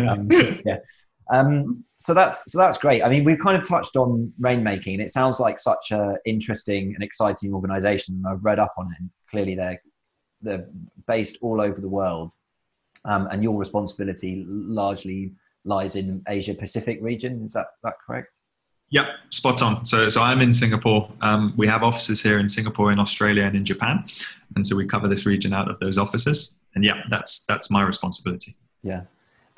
um, yeah. Um, so that's so that's great. I mean, we've kind of touched on Rainmaking, and it sounds like such an interesting and exciting organisation. I've read up on it. clearly, they're they're based all over the world, um, and your responsibility largely lies in Asia Pacific region. Is that that correct? Yep, spot on. So, so I'm in Singapore. Um, we have offices here in Singapore, in Australia, and in Japan, and so we cover this region out of those offices. And yeah, that's that's my responsibility. Yeah,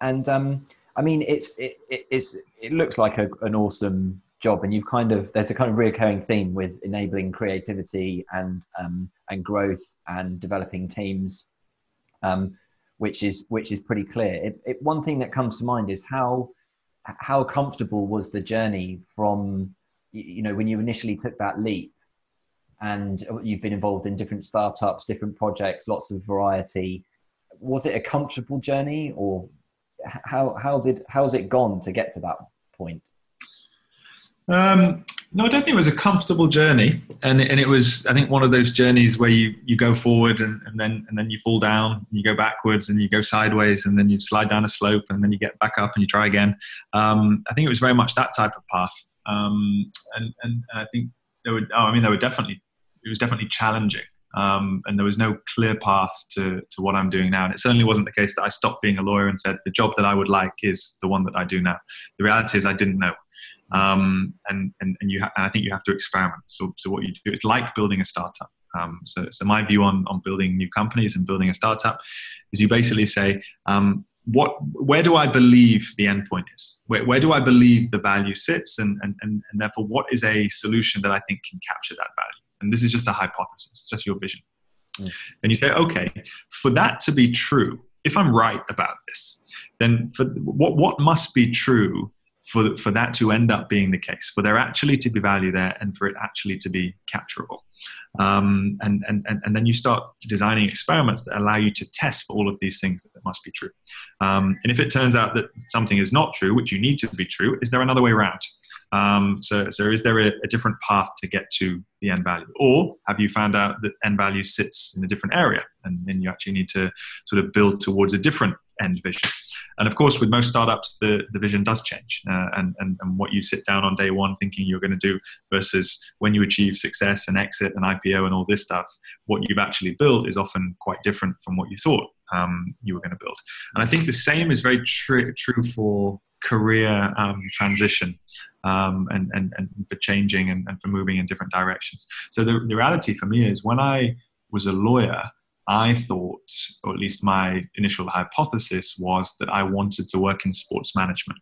and um, I mean, it's it, it, it's it looks like a, an awesome job, and you've kind of there's a kind of reoccurring theme with enabling creativity and um, and growth and developing teams, um, which is which is pretty clear. It, it, one thing that comes to mind is how how comfortable was the journey from you know when you initially took that leap and you've been involved in different startups different projects lots of variety was it a comfortable journey or how how did how's it gone to get to that point? Um, no, I don't think it was a comfortable journey, and and it was I think one of those journeys where you you go forward and, and then and then you fall down, you go backwards, and you go sideways, and then you slide down a slope, and then you get back up and you try again. Um, I think it was very much that type of path, um, and, and and I think there were oh, I mean there were definitely it was definitely challenging. Um, and there was no clear path to, to what I'm doing now. And it certainly wasn't the case that I stopped being a lawyer and said the job that I would like is the one that I do now. The reality is I didn't know. Um, and, and, and, you ha- and I think you have to experiment. So, so what you do, it's like building a startup. Um, so, so my view on, on building new companies and building a startup is you basically say, um, what, where do I believe the endpoint is? Where, where do I believe the value sits? And, and, and, and therefore, what is a solution that I think can capture that value? And this is just a hypothesis, just your vision. Mm. And you say, okay, for that to be true, if I'm right about this, then for what what must be true for for that to end up being the case, for there actually to be value there, and for it actually to be capturable. Um, and, and, and then you start designing experiments that allow you to test for all of these things that must be true. Um, and if it turns out that something is not true, which you need to be true, is there another way around? Um, so, so is there a, a, different path to get to the end value? Or have you found out that end value sits in a different area and then you actually need to sort of build towards a different end vision? And of course, with most startups, the, the vision does change. Uh, and, and, and what you sit down on day one thinking you're going to do versus when you achieve success and exit and IPO and all this stuff, what you've actually built is often quite different from what you thought um, you were going to build. And I think the same is very tr- true for career um, transition um, and, and, and for changing and, and for moving in different directions. So the, the reality for me is when I was a lawyer, I thought, or at least my initial hypothesis was that I wanted to work in sports management.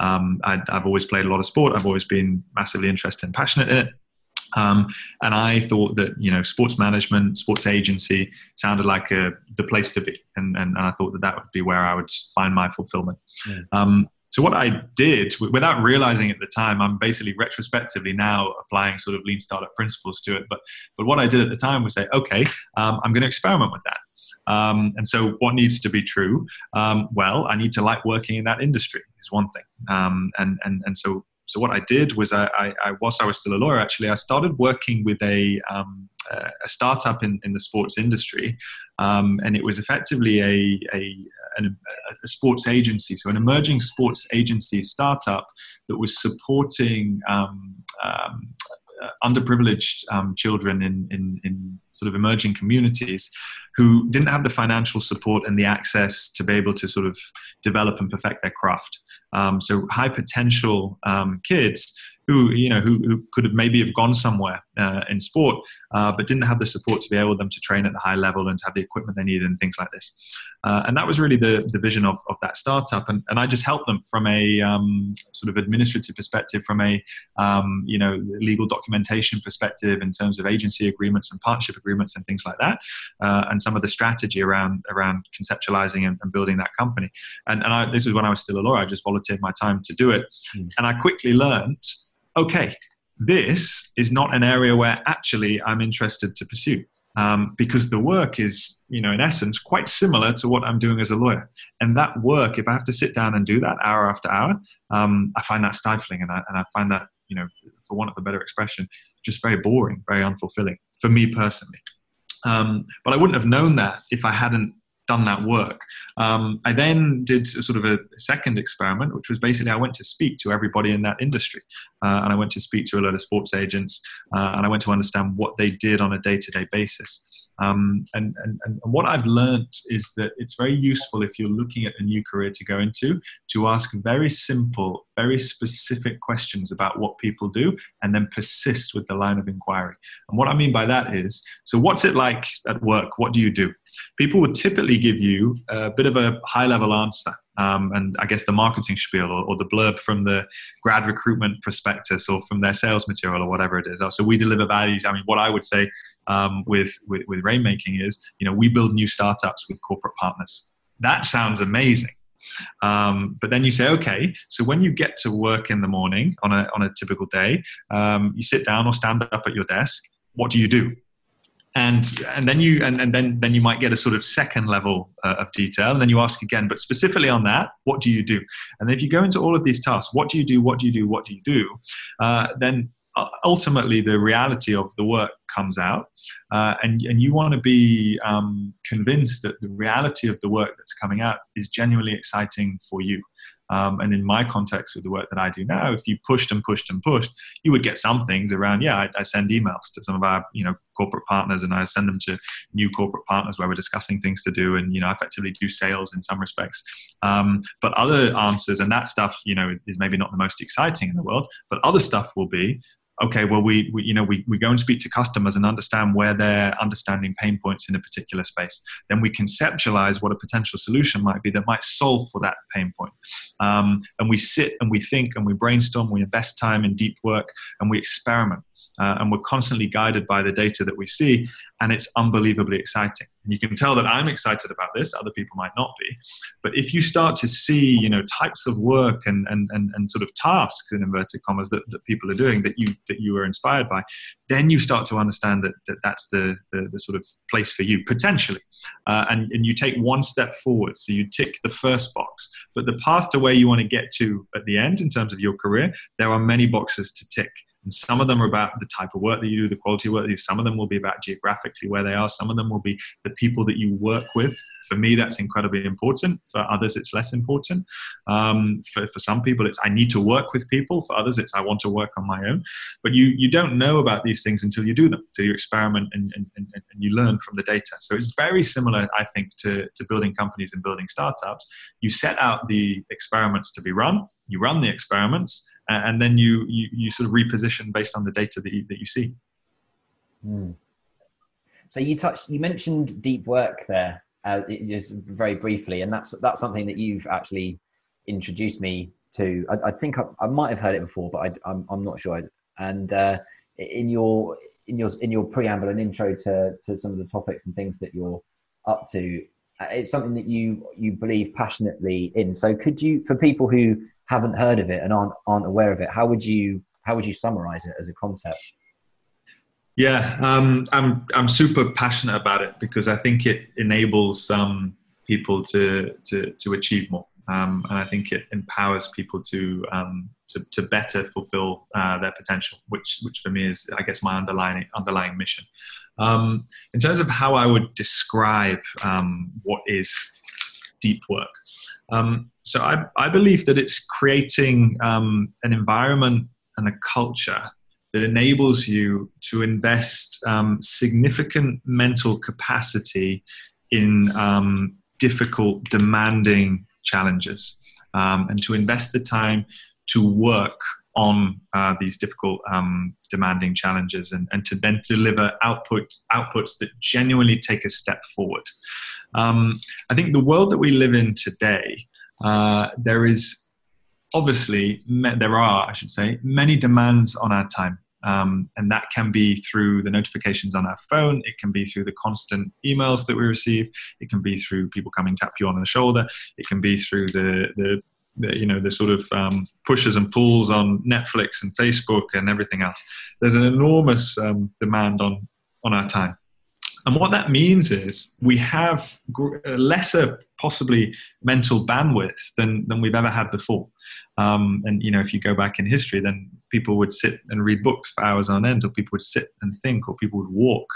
Um, i have always played a lot of sport. I've always been massively interested and passionate in it. Um, and I thought that you know sports management, sports agency sounded like a, the place to be, and, and, and, I thought that that would be where I would find my fulfillment. Yeah. Um, so what I did, without realizing at the time, I'm basically retrospectively now applying sort of lean startup principles to it. But but what I did at the time was say, okay, um, I'm going to experiment with that. Um, and so, what needs to be true? Um, well, I need to like working in that industry is one thing. Um, and and and so so what I did was I, I, I, whilst I was still a lawyer, actually, I started working with a, um, a startup in, in the sports industry, um, and it was effectively a, a, a, sports agency, so an emerging sports agency startup that was supporting um, um, underprivileged um, children in, in, in sort of emerging communities who didn't have the financial support and the access to be able to sort of develop and perfect their craft. Um, so high potential um, kids who you know who, who could have maybe have gone somewhere uh, in sport, uh, but didn't have the support to be able them to train at the high level and to have the equipment they needed and things like this. Uh, and that was really the, the vision of, of that startup. And, and I just helped them from a um, sort of administrative perspective, from a um, you know legal documentation perspective in terms of agency agreements and partnership agreements and things like that, uh, and some of the strategy around around conceptualizing and, and building that company. And, and I, this was when I was still a lawyer. I just volunteered my time to do it, mm. and I quickly learned okay, this is not an area where actually I'm interested to pursue. Um, because the work is, you know, in essence, quite similar to what I'm doing as a lawyer. And that work, if I have to sit down and do that hour after hour, um, I find that stifling, and I, and I find that, you know, for want of a better expression, just very boring, very unfulfilling for me personally. Um, but I wouldn't have known that if I hadn't done that work. Um, I then did sort of a second experiment, which was basically I went to speak to everybody in that industry. Uh, and I went to speak to a lot of sports agents uh, and I went to understand what they did on a day to day basis. Um, and, and, and what I've learned is that it's very useful if you're looking at a new career to go into to ask very simple, very specific questions about what people do and then persist with the line of inquiry. And what I mean by that is so, what's it like at work? What do you do? People would typically give you a bit of a high level answer. Um, and I guess the marketing spiel or, or, the blurb from the grad recruitment prospectus or from their sales material or whatever it is. So we deliver values. I mean, what I would say um, with, with, with Rainmaking is, you know, we build new startups with corporate partners. That sounds amazing. Um, but then you say, okay, so when you get to work in the morning on a, on a typical day, um, you sit down or stand up at your desk. What do you do? And and then you and, and then then you might get a sort of second level uh, of detail and then you ask again but specifically on that what do you do? And if you go into all of these tasks what do you do what do you do what do you do uh, then uh, ultimately the reality of the work comes out uh, and, and you want to be um, convinced that the reality of the work that's coming out is genuinely exciting for you um, and in my context with the work that I do now, if you pushed and pushed and pushed, you would get some things around. Yeah, I, I, send emails to some of our you know corporate partners, and I send them to new corporate partners where we're discussing things to do, and you know effectively do sales in some respects. Um, but other answers and that stuff, you know, is, is maybe not the most exciting in the world. But other stuff will be okay, well, we, we, you know we, we go and speak to customers and understand where they're understanding pain points in a particular space. Then we conceptualize what a potential solution might be that might solve for that pain point. Um, and we sit and we think and we brainstorm. We invest time in deep work and we experiment. Uh, and we're constantly guided by the data that we see and it's unbelievably exciting. And you can tell that I'm excited about this. Other people might not be. But if you start to see, you know, types of work and and and, and sort of tasks in inverted commas that, that people are doing that you that you are inspired by, then you start to understand that, that that's the, the, the sort of place for you potentially. Uh, and and you take one step forward. So you tick the first box, but the path to where you want to get to at the end in terms of your career, there are many boxes to tick. And some of them are about the type of work that you do, the quality work that you do. Some of them will be about geographically where they are. Some of them will be the people that you work with. For me, that's incredibly important. For others, it's less important. Um, for, for some people, it's I need to work with people. For others, it's I want to work on my own. But you, you don't know about these things until you do them, until you experiment and, and, and, and you learn from the data. So it's very similar, I think, to, to building companies and building startups. You set out the experiments to be run, you run the experiments, and then you, you, you sort of reposition based on the data that you, that you see. Mm. So you touched, you mentioned deep work there, uh, just very briefly, and that's that's something that you've actually introduced me to. I, I think I, I, might have heard it before, but I, am I'm, I'm not sure. And uh, in your in your in your preamble and intro to to some of the topics and things that you're up to, uh, it's something that you you believe passionately in. So could you, for people who haven't heard of it and aren't aren't aware of it, how would you how would you summarize it as a concept? Yeah, um, I'm I'm super passionate about it because I think it enables some people to to to achieve more. um, and I think it empowers people to um, to, to, better fulfill uh, their potential, which which for me is, I guess, my underlying underlying mission. Um, in terms of how I would describe um, what is deep work, um, so I, I believe that it's creating um, an environment and a culture that enables you to invest significant mental capacity in difficult, demanding challenges um, and to invest the time to work on uh, these difficult, um, demanding challenges and, and to then deliver outputs, outputs that genuinely take a step forward. Um, I think the world that we live in today, uh, there is obviously, there are, I should say, many demands on our time. Um, and that can be through the notifications on our phone. It can be through the constant emails that we receive. It can be through people coming tap you on the shoulder. It can be through the the, the you know the sort of um, pushes and pulls on Netflix and Facebook and everything else. There's an enormous um, demand on on our time. And what that means is we have lesser, possibly, mental bandwidth than, than we've ever had before. Um, and you know, if you go back in history, then people would sit and read books for hours on end, or people would sit and think, or people would walk.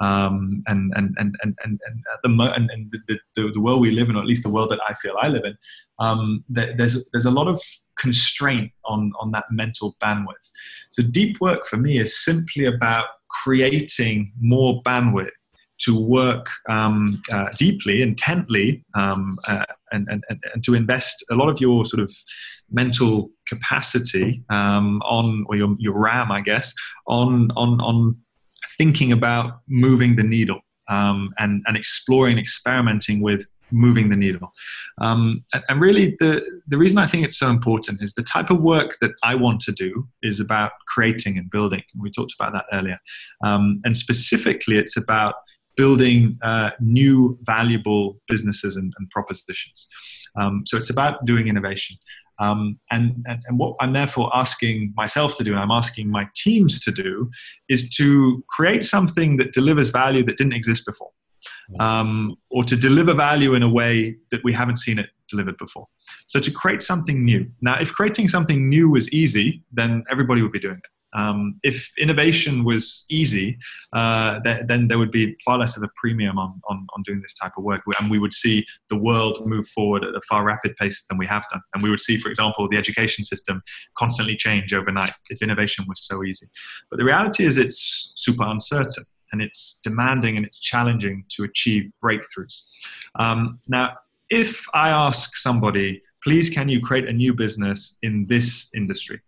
Um, and, and, and, and, and, and at the mo- and, and the, the, the, world we live in, or at least the world that I feel I live in, um, there's there's a lot of constraint on on that mental bandwidth. So deep work for me is simply about creating more bandwidth to work um, uh, deeply, intently, um, uh, and, and, and to invest a lot of your sort of mental capacity um, on, or your, your RAM, I guess, on, on, on thinking about moving the needle um, and, and exploring, experimenting with moving the needle. Um, and, really, the, the reason I think it's so important is the type of work that I want to do is about creating and building. We talked about that earlier. Um, and specifically, it's about building uh, new valuable businesses and, and propositions. Um, so it's about doing innovation. Um, and, and, and, what I'm therefore asking myself to do, and I'm asking my teams to do, is to create something that delivers value that didn't exist before, um, or to deliver value in a way that we haven't seen it delivered before. So to create something new. Now, if creating something new was easy, then everybody would be doing it. Um, if innovation was easy, uh, th- then there would be far less of a premium on, on, on, doing this type of work. And we would see the world move forward at a far rapid pace than we have done. And we would see, for example, the education system constantly change overnight if innovation was so easy. But the reality is it's super uncertain and it's demanding and it's challenging to achieve breakthroughs. Um, now, if I ask somebody, please can you create a new business in this industry?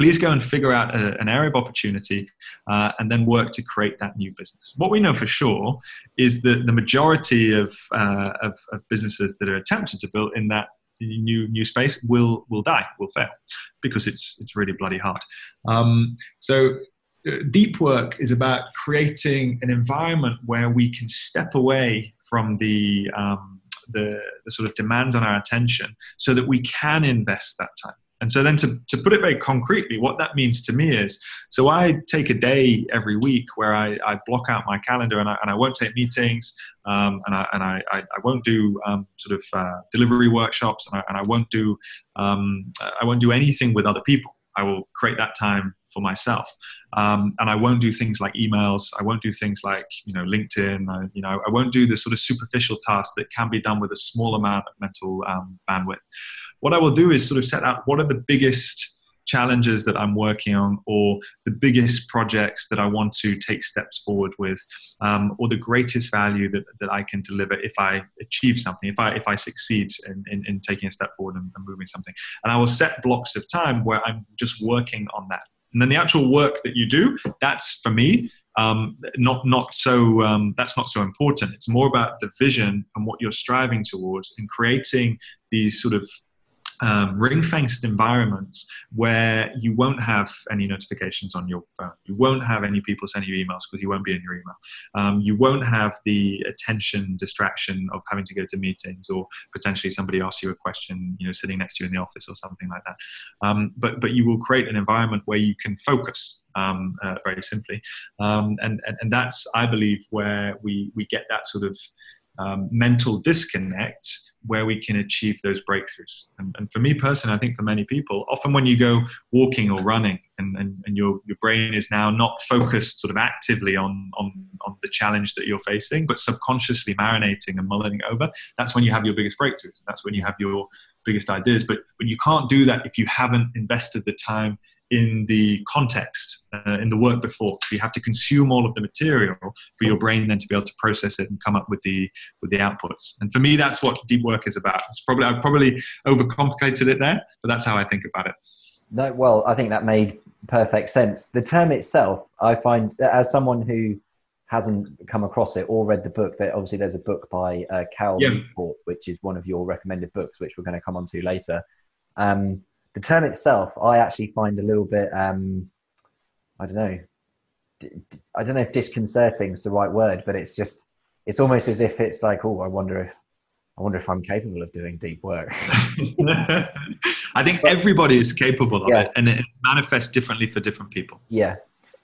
Please go and figure out a, an area of opportunity uh, and then work to create that new business. What we know for sure is that the majority of, uh, of, of businesses that are attempted to build in that new new space will will die, will fail, because it's it's really bloody hard. Um, so uh, deep work is about creating an environment where we can step away from the, um, the, the sort of demands on our attention so that we can invest that time and so then to, to put it very concretely, what that means to me is, so I take a day every week where I, I block out my calendar and I, and I won't take meetings um, and, I, and I, I, won't do um, sort of uh, delivery workshops and I, and I won't do um, I won't do anything with other people. I will create that time for myself. Um, and I won't do things like emails. I won't do things like you know LinkedIn. I, you know I won't do the sort of superficial tasks that can be done with a small amount of mental um, bandwidth what I will do is sort of set out what are the biggest challenges that I'm working on, or the biggest projects that I want to take steps forward with, um, or the greatest value that, that I can deliver if I achieve something, if I if I succeed in, in, in taking a step forward and, and moving something. And I will set blocks of time where I'm just working on that. And then the actual work that you do, that's for me um, not not so um, that's not so important. It's more about the vision and what you're striving towards and creating these sort of um, ring fenced environments where you won't have any notifications on your phone. You won't have any people sending you emails because you won't be in your email. Um, you won't have the attention distraction of having to go to meetings or potentially somebody asks you a question, you know, sitting next to you in the office or something like that. Um, but, but you will create an environment where you can focus um, uh, very simply. Um, and, and, and that's, I believe, where we, we get that sort of um, mental disconnect where we can achieve those breakthroughs. And, and, for me personally, I think for many people, often when you go walking or running and, and, and, your, your brain is now not focused sort of actively on, on, on the challenge that you're facing, but subconsciously marinating and mulling over, that's when you have your biggest breakthroughs. That's when you have your biggest ideas. But, but you can't do that if you haven't invested the time in the context, uh, in the work before. So you have to consume all of the material for your brain then to be able to process it and come up with the with the outputs. And for me, that's what deep work is about. It's probably I've probably overcomplicated it there, but that's how I think about it. No, well, I think that made perfect sense. The term itself, I find, as someone who hasn't come across it or read the book, that obviously there's a book by uh, Cal yeah. Newport, which is one of your recommended books, which we're going to come on to later. Um, the term itself, I actually find a little bit, um, I don't know, I don't know if disconcerting is the right word, but it's just, it's almost as if it's like, oh, I wonder if, I wonder if I'm capable of doing deep work. I think everybody is capable of yeah. it, and it manifests differently for different people. Yeah,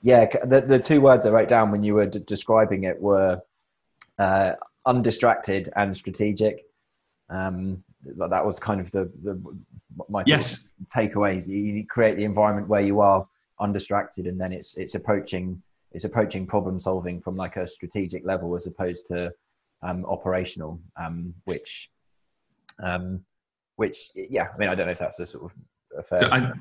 yeah. The the two words I wrote down when you were d- describing it were uh, undistracted and strategic. Um, that was kind of the, the my yes. takeaways. You create the environment where you are undistracted, and then it's it's approaching it's approaching problem solving from like a strategic level as opposed to um, operational, um, which um, which yeah, I mean I don't know if that's a sort of a fair. I,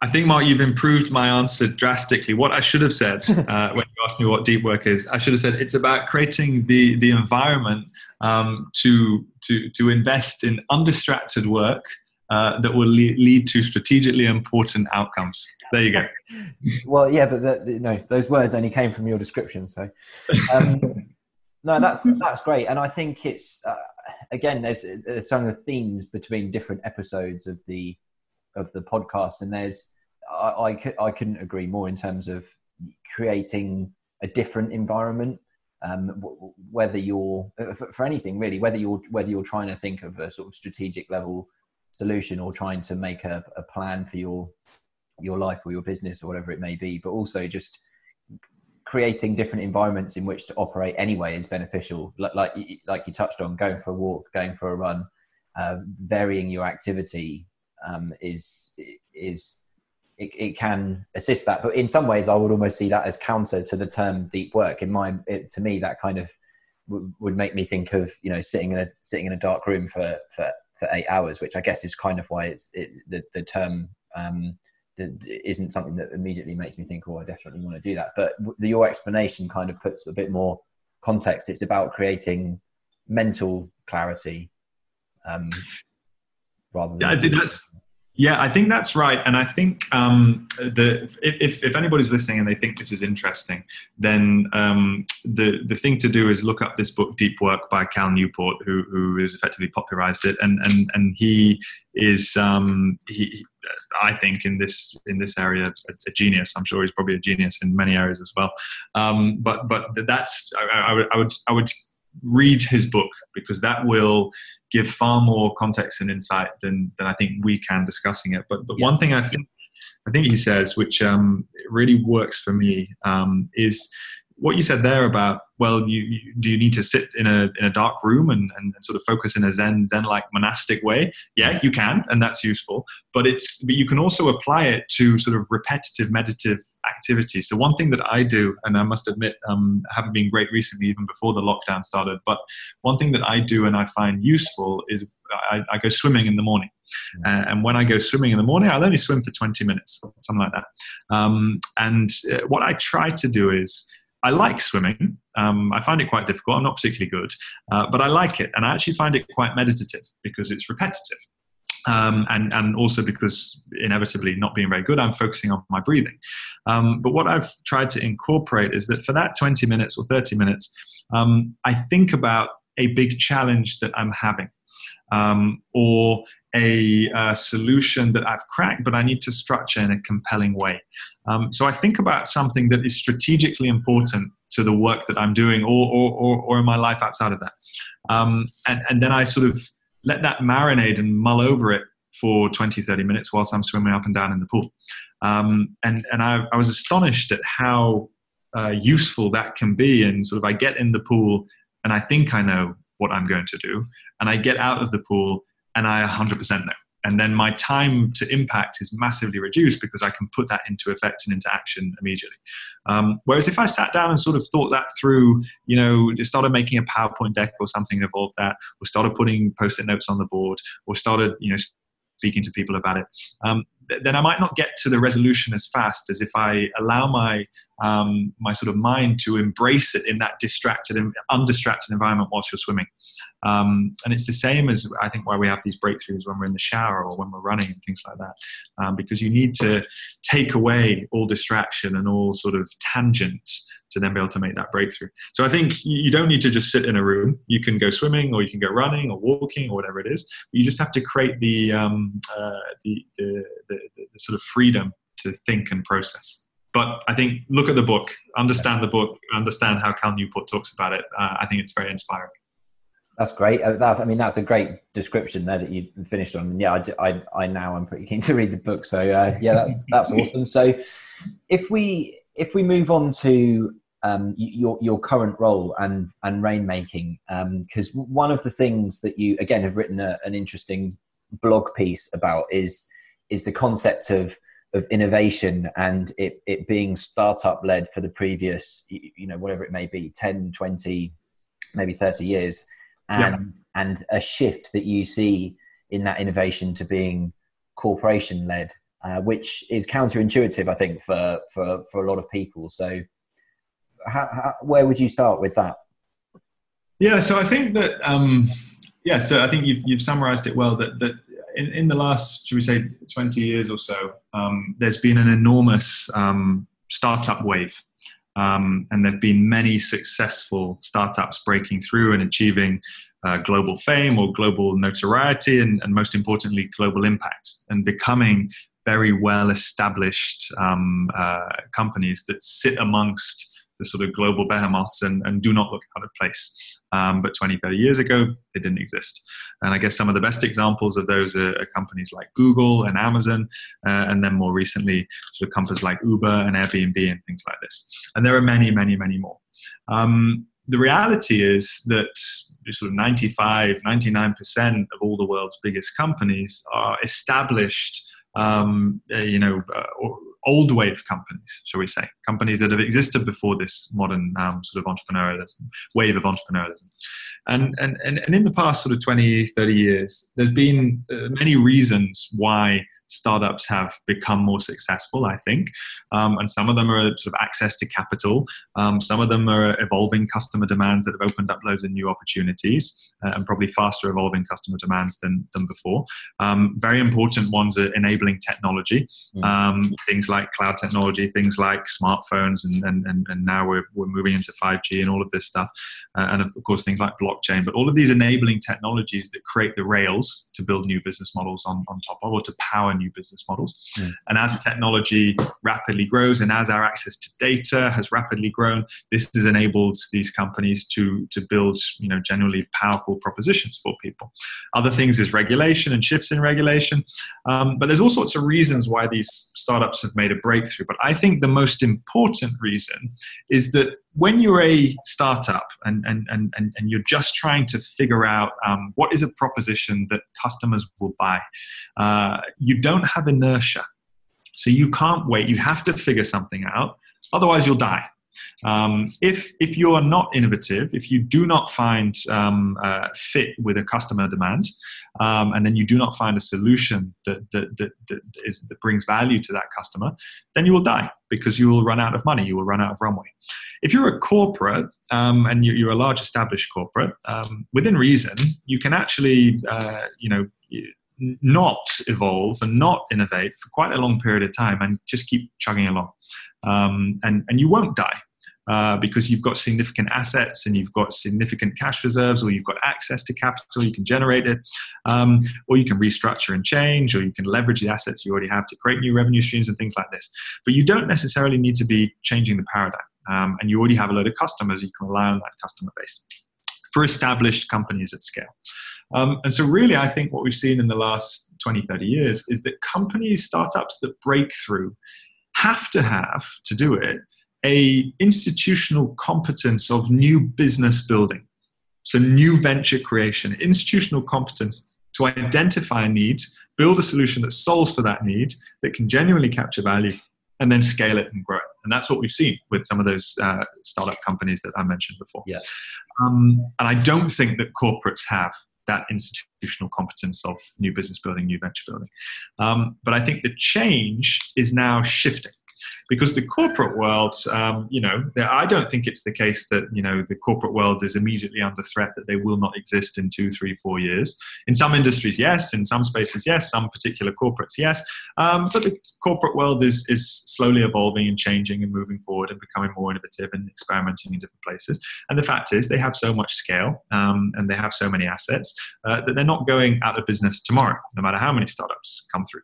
I think Mark, you've improved my answer drastically. What I should have said uh, when you asked me what deep work is, I should have said it's about creating the the environment um, to to to invest in undistracted work uh, that will lead, lead to strategically important outcomes. There you go. well, yeah, but the, the, no, those words only came from your description. So, um, no, that's that's great, and I think it's uh, again there's there's some of the themes between different episodes of the of the podcast, and there's I, I, I couldn't agree more in terms of creating a different environment um, whether you're uh, for, for, anything really whether you're whether you're trying to think of a sort of strategic level solution or trying to make a, a plan for your your life or your business or whatever it may be but also just creating different environments in which to operate anyway is beneficial. Like like, like you touched on going for a walk going for a run uh, varying your activity um, is is it, it, can assist that. But in some ways i would almost see that as counter to the term deep work. In my it, to me that kind of w- would make me think of you know sitting in a sitting in a dark room for for for eight hours, which I guess is kind of why it's it, the the term um, isn't something that immediately makes me think, oh, I definitely want to do that. But the, your explanation kind of puts a bit more context. It's about creating mental clarity um, rather than. Yeah, I think that's yeah, I think that's right, and I think um, the if if anybody's listening and they think this is interesting, then um, the the thing to do is look up this book, Deep Work, by Cal Newport, who who has effectively popularized it, and and and he is um, he. I think in this in this area a, a, genius. I'm sure he's probably a genius in many areas as well. Um, but but that's I, I, would I would I would read his book because that will give far more context and insight than than I think we can discussing it. But but one thing I think I think he says, which um, really works for me, um, is what you said there about well, you, you, do you need to sit in a in a dark room and, and sort of focus in a zen zen like monastic way? Yeah, you can, and that's useful. But it's but you can also apply it to sort of repetitive meditative activity. So one thing that I do, and I must admit, um, I haven't been great recently, even before the lockdown started. But one thing that I do and I find useful is I, I go swimming in the morning. Mm. Uh, and when I go swimming in the morning, I'll only swim for 20 minutes, something like that. Um, and uh, what I try to do is I like swimming. Um, I find it quite difficult. I'm not particularly good, uh, but I like it. And I actually find it quite meditative because it's repetitive. Um, and, and also because inevitably not being very good, I'm focusing on my breathing. Um, but what I've tried to incorporate is that for that 20 minutes or 30 minutes, um, I think about a big challenge that I'm having um, or a, a, solution that I've cracked, but I need to structure in a compelling way. Um, so I think about something that is strategically important to the work that I'm doing or, or, or, or in my life outside of that. Um, and, and then I sort of let that marinate and mull over it for 20, 30 minutes whilst I'm swimming up and down in the pool. Um, and and I, I, was astonished at how uh, useful that can be. And sort of I get in the pool and I think I know what I'm going to do, and I get out of the pool and I 100% know and then my time to impact is massively reduced because I can put that into effect and into action immediately. Um, whereas if I sat down and sort of thought that through, you know, started making a PowerPoint deck or something involved that, or started putting post-it notes on the board, or started, you know, speaking to people about it, um, then I might not get to the resolution as fast as if I allow my um, my sort of mind to embrace it in that distracted and undistracted environment whilst you're swimming. Um, and it's the same as I think why we have these breakthroughs when we're in the shower or when we're running and things like that, um, because you need to take away all distraction and all sort of tangent to then be able to make that breakthrough. So I think you don't need to just sit in a room. You can go swimming or you can go running or walking or whatever it is. You just have to create the, um, uh, the, the, the, the sort of freedom to think and process. But I think look at the book, understand the book, understand how Cal Newport talks about it. Uh, I think it's very inspiring. That's great. Uh, that's, I mean, that's a great description there that you finished on. Yeah, I, I, I now I'm pretty keen to read the book. So uh, yeah, that's that's awesome. So if we if we move on to um, your your current role and and rainmaking, because um, one of the things that you again have written a, an interesting blog piece about is is the concept of of innovation and it, it being startup led for the previous you know whatever it may be 10 20 maybe 30 years. And yeah. and a shift that you see in that innovation to being corporation led uh, which is counterintuitive i think for for for a lot of people. So how, how, where would you start with that? Yeah so i think that um yeah so i think you've, you've summarized it well that that in, in the last, should we say, 20 years or so, um, there's been an enormous um, startup wave. Um, and there have been many successful startups breaking through and achieving uh, global fame or global notoriety, and, and, most importantly, global impact, and becoming very well established um, uh, companies that sit amongst the sort of global behemoths and, and do not look out of place. Um, but 20, 30 years ago, they didn't exist. And I guess some of the best examples of those are, are companies like Google and Amazon, uh, and then more recently, sort of companies like Uber and Airbnb and things like this. And there are many, many, many more. Um, the reality is that sort of 95, 99% of all the world's biggest companies are established, um, uh, you know, uh, old wave companies, shall we say, companies that have existed before this modern um, sort of entrepreneurialism, wave of entrepreneurialism. And, and, and, and in the past sort of 20, 30 years, there's been uh, many reasons why startups have become more successful, I think. Um, and some of them are sort of access to capital. Um, some of them are evolving customer demands that have opened up loads of new opportunities uh, and probably faster evolving customer demands than, than before. Um, very important ones are enabling technology, mm. things like cloud technology, things like smartphones, and, and, and, and, now we're, we're moving into 5G and all of this stuff. Uh, and of course, things like blockchain, but all of these enabling technologies that create the rails to build new business models on, on top of or to power new business models. Mm. And as technology rapidly grows and as our access to data has rapidly grown, this has enabled these companies to, to build you know, generally powerful propositions for people. Other things is regulation and shifts in regulation. Um, but there's all sorts of reasons why these startups have made a breakthrough. But I think the most important reason is that when you're a startup and, and, and, and, you're just trying to figure out um, what is a proposition that customers will buy, uh, you don't have inertia. So you can't wait. You have to figure something out. Otherwise, you'll die. Um, if if you are not innovative, if you do not find um, uh, fit with a customer demand, um, and then you do not find a solution that that, that, that, is, that brings value to that customer, then you will die because you will run out of money, you will run out of runway. If you're a corporate um, and you're a large established corporate, um, within reason, you can actually uh, you know not evolve and not innovate for quite a long period of time and just keep chugging along. Um, and, and you won't die. Uh, because you've got significant assets and you've got significant cash reserves, or you've got access to capital, you can generate it, um, or you can restructure and change, or you can leverage the assets you already have to create new revenue streams and things like this. But you don't necessarily need to be changing the paradigm, um, and you already have a load of customers, you can rely on that customer base for established companies at scale. Um, and so, really, I think what we've seen in the last 20, 30 years is that companies, startups that break through, have to have to do it a institutional competence of new business building So, new venture creation, institutional competence to identify a need, build a solution that solves for that need, that can genuinely capture value, and then scale it and grow it. And that's what we've seen with some of those uh, startup companies that I mentioned before. Yeah. Um, and I don't think that corporates have that institutional competence of new business building, new venture building. Um, but I think the change is now shifting because the corporate world, um, you know, I don't think it's the case that you know the corporate world is immediately under threat that they will not exist in two, three, four years. In some industries, yes. In some spaces, yes. Some particular corporates, yes. Um, but the corporate world is is slowly evolving and changing and moving forward and becoming more innovative and experimenting in different places. And the fact is, they have so much scale um, and they have so many assets uh, that they're not going out of business tomorrow, no matter how many startups come through.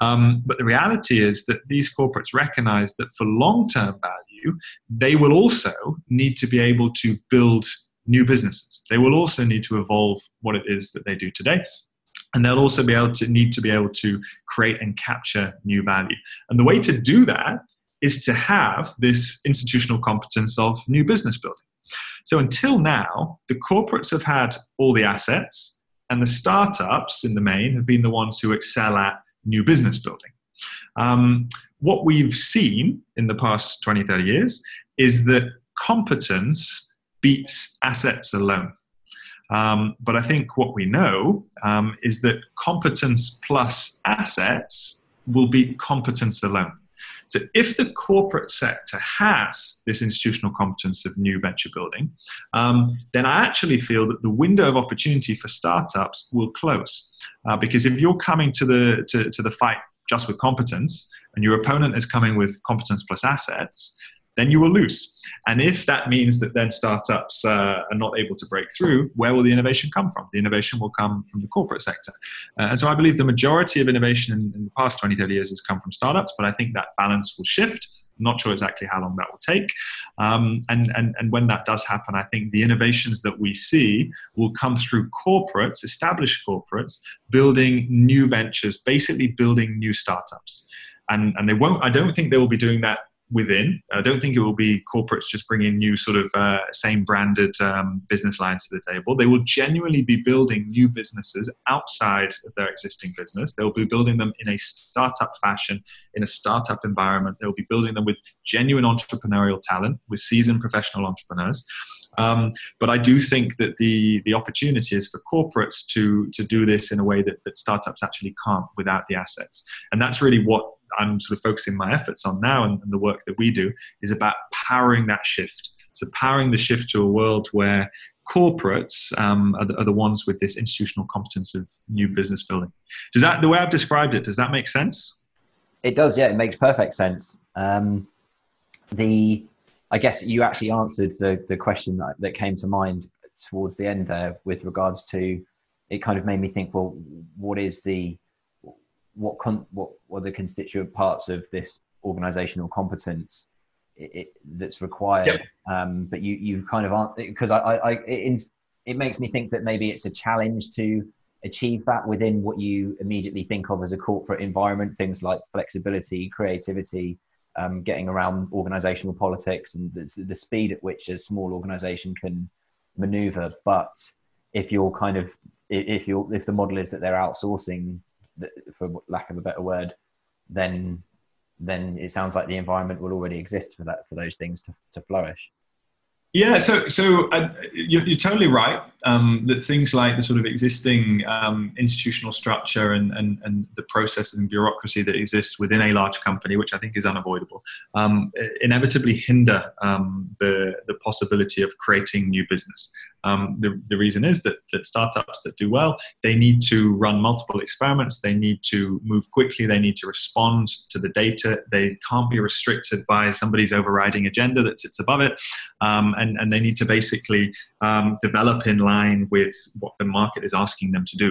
Um, but the reality is that these corporates recognize recognize that for long term value, they will also need to be able to build new businesses. They will also need to evolve what it is that they do today. And they'll also be able to need to be able to create and capture new value. And the way to do that is to have this institutional competence of new business building. So until now, the corporates have had all the assets, and the startups in the main have been the ones who excel at new business building. Um, what we've seen in the past 20, 30 years is that competence beats assets alone. Um, but I think what we know um, is that competence plus assets will beat competence alone. So if the corporate sector has this institutional competence of new venture building, um, then I actually feel that the window of opportunity for startups will close. Uh, because if you're coming to the, to, to the fight just with competence and your opponent is coming with competence plus assets, then you will lose. And if that means that then startups uh, are not able to break through, where will the innovation come from? The innovation will come from the corporate sector. Uh, and so I believe the majority of innovation in, in, the past 20, 30 years has come from startups, but I think that balance will shift. I'm not sure exactly how long that will take. Um, and, and, and when that does happen, I think the innovations that we see will come through corporates, established corporates, building new ventures, basically building new startups and and they won't. I don't think they will be doing that within. I don't think it will be corporates just bringing new sort of uh, same branded um, business lines to the table. They will genuinely be building new businesses outside of their existing business. They'll be building them in a startup fashion, in a startup environment. They'll be building them with genuine entrepreneurial talent, with seasoned professional entrepreneurs. Um, but I do think that the the opportunity is for corporates to to do this in a way that, that startups actually can't without the assets, and that's really what I'm sort of focusing my efforts on now and, and the work that we do is about powering that shift. So powering the shift to a world where corporates um, are, the, are, the, ones with this institutional competence of new business building. Does that, the way I've described it, does that make sense? It does, yeah, it makes perfect sense. Um, the, I guess you actually answered the, the question that, that came to mind towards the end there with regards to, it kind of made me think, well, what is the, what con- what what are the constituent parts of this organizational competence it, it, that's required yep. um, but you you kind of aren't because I, I, I it, it makes me think that maybe it's a challenge to achieve that within what you immediately think of as a corporate environment things like flexibility creativity um, getting around organizational politics and the, the speed at which a small organization can maneuver but if you're kind of if you're if the model is that they're outsourcing for lack of a better word, then then it sounds like the environment will already exist for that for those things to, to flourish. Yeah, so so uh, you're, you're, totally right um, that things like the sort of existing um, institutional structure and, and, and the processes and bureaucracy that exists within a large company, which I think is unavoidable, um, inevitably hinder um, the the possibility of creating new business. Um, the, the reason is that, that startups that do well, they need to run multiple experiments, they need to move quickly, they need to respond to the data, they can't be restricted by somebody's overriding agenda that sits above it, um, and, and they need to basically um, develop in line with what the market is asking them to do,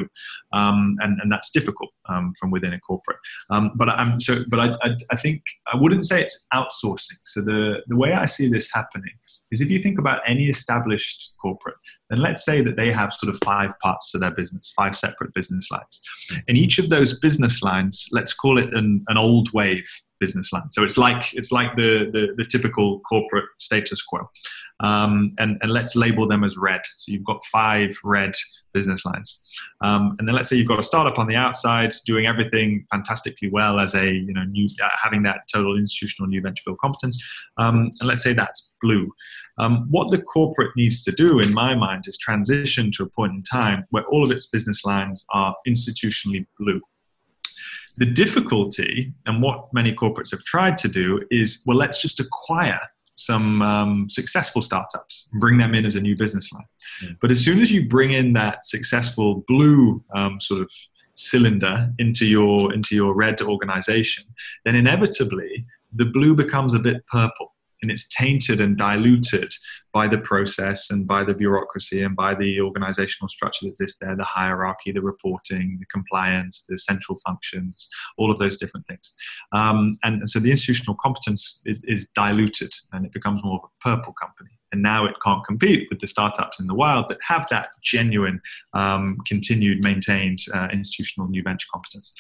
um, and, and that's difficult um, from within a corporate. Um, but I'm so, but I, I, I think I wouldn't say it's outsourcing. So the the way I see this happening is if you think about any established corporate, then let's say that they have sort of five parts to their business, five separate business lines. In each of those business lines, let's call it an, an old wave business line. So it's like it's like the the, the typical corporate status quo, um, and and let's label them as red. So you've got five red business lines. Um, and then let's say you've got a startup on the outside doing everything fantastically well as a you know new uh, having that total institutional new venture build competence. Um, and let's say that's blue. Um, what the corporate needs to do, in my mind, is transition to a point in time where all of its business lines are institutionally blue. The difficulty, and what many corporates have tried to do, is well, let's just acquire some um, successful startups bring them in as a new business line. Mm. But as soon as you bring in that successful blue um, sort of cylinder into your into your red organization, then inevitably the blue becomes a bit purple and it's tainted and diluted by the process and by the bureaucracy and by the organizational structure that exists there the hierarchy the reporting the compliance the central functions all of those different things. Um, and, so the institutional competence is, is diluted and it becomes more of a purple company and now it can't compete with the startups in the wild that have that genuine, um, continued, maintained uh, institutional new venture competence.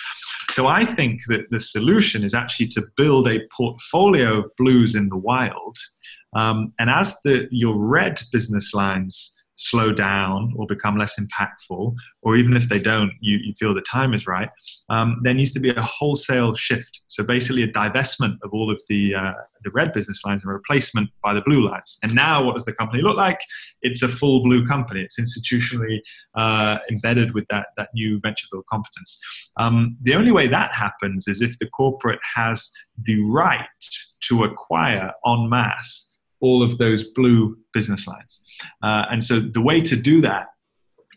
So I think that the solution is actually to build a portfolio of blues in the wild. Um, and as the, your red business lines slow down or become less impactful, or even if they don't, you, you feel the time is right, um, there needs to be a wholesale shift. So basically, a divestment of all of the uh, the red business lines and replacement by the blue lines. And now, what does the company look like? It's a full blue company. It's institutionally uh, embedded with that that new venture build competence. Um, the only way that happens is if the corporate has the right to acquire en masse all of those blue business lines. Uh, and so the way to do that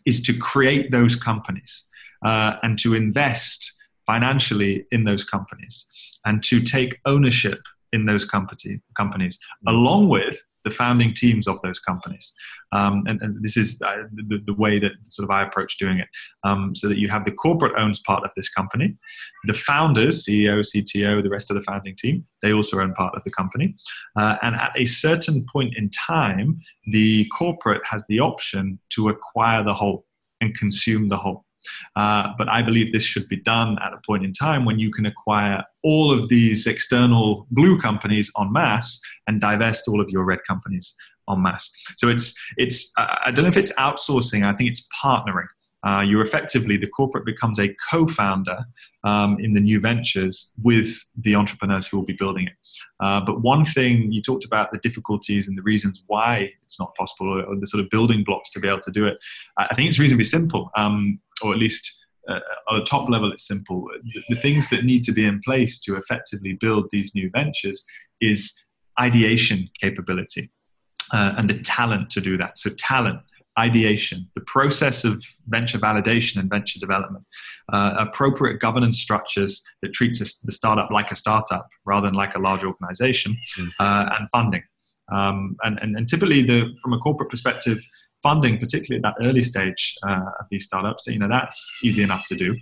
is to create those companies uh, and to invest financially in those companies and to take ownership in those company, companies along with the founding teams of those companies. Um, and, and, this is uh, the, the, way that sort of I approach doing it, um, so that you have the corporate owns part of this company, the founders, CEO, CTO, the rest of the founding team, they also own part of the company. Uh, and at a certain point in time, the corporate has the option to acquire the whole and consume the whole. Uh, but I believe this should be done at a point in time when you can acquire all of these external blue companies en masse and divest all of your red companies en masse. So it's it's I don't know if it's outsourcing. I think it's partnering. Uh, you're effectively the corporate becomes a co-founder um, in the new ventures with the entrepreneurs who will be building it. Uh, but one thing you talked about the difficulties and the reasons why it's not possible, or, or the sort of building blocks to be able to do it. I think it's reasonably simple, um, or at least uh, at a top level, it's simple. The, the, things that need to be in place to effectively build these new ventures is ideation capability uh, and the talent to do that. So, talent, ideation, the process of venture validation and venture development, uh, appropriate governance structures that treats the startup like a startup rather than like a large organization, mm. uh, and funding. Um, and, and, and, typically, the, from a corporate perspective, funding, particularly at that early stage uh, of these startups, you know, that's easy enough to do.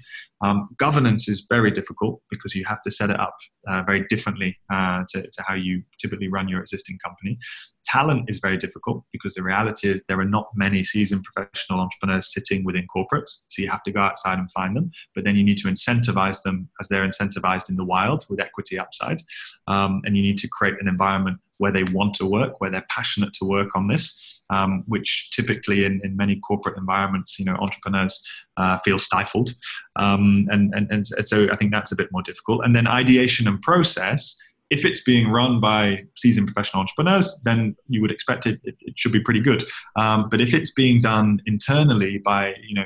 Um, governance is very difficult because you have to set it up uh, very differently uh, to, to, how you typically run your existing company. Talent is very difficult because the reality is there are not many seasoned professional entrepreneurs sitting within corporates. So you have to go outside and find them, but then you need to incentivize them as they're incentivized in the wild with equity upside. Um, and you need to create an environment where they want to work, where they're passionate to work on this, um, which typically in, in many corporate environments, you know, entrepreneurs uh, feel stifled. Um, and, and, and so I think that's a bit more difficult. And then ideation and process, if it's being run by seasoned professional entrepreneurs, then you would expect it, it, it should be pretty good. Um, but if it's being done internally by, you know,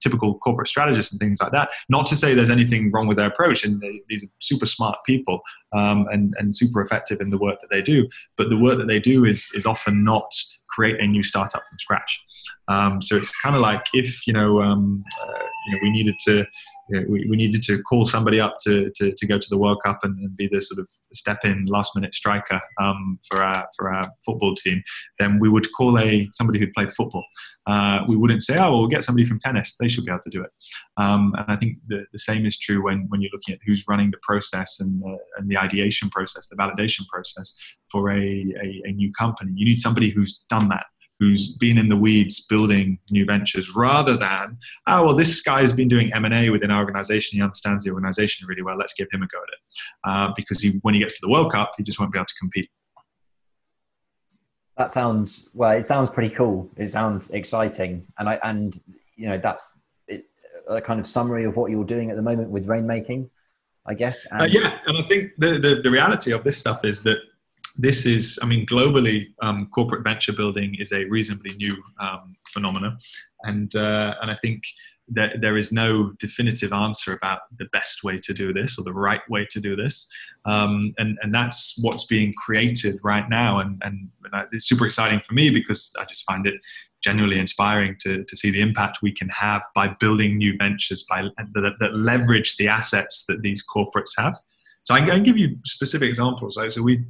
typical corporate strategists and things like that. Not to say there's anything wrong with their approach, and they, these are super smart people um, and, and super effective in the work that they do. But the work that they do is is often not create a new startup from scratch. Um, so it's kind of like if you know, um, uh, you know we needed to you know, we, we needed to call somebody up to, to, to go to the World Cup and, and be the sort of step in last minute striker um, for our for our football team, then we would call a somebody who played football. Uh, we wouldn't say, oh, well, we'll get somebody from tennis; they should be able to do it. Um, and I think the, the same is true when when you're looking at who's running the process and the, and the ideation process, the validation process for a, a, a new company. You need somebody who's done that who's been in the weeds building new ventures rather than oh well this guy's been doing m&a within our organization. He understands the organization really well. Let's give him a go at it. Uh, because he, when he gets to the world cup he just won't be able to compete. That sounds well it sounds pretty cool. It sounds exciting. And i and you know that's it, a kind of summary of what you're doing at the moment with rainmaking i guess uh, and- uh, yeah. And i think the, the, the reality of this stuff is that this is, I mean, globally, um, corporate venture building is a reasonably new um, phenomenon, and uh, and I think that there is no definitive answer about the best way to do this or the right way to do this, um, and and that's what's being created right now, and and it's super exciting for me because I just find it genuinely inspiring to, to see the impact we can have by building new ventures by that, that leverage the assets that these corporates have. So I can give you specific examples. So we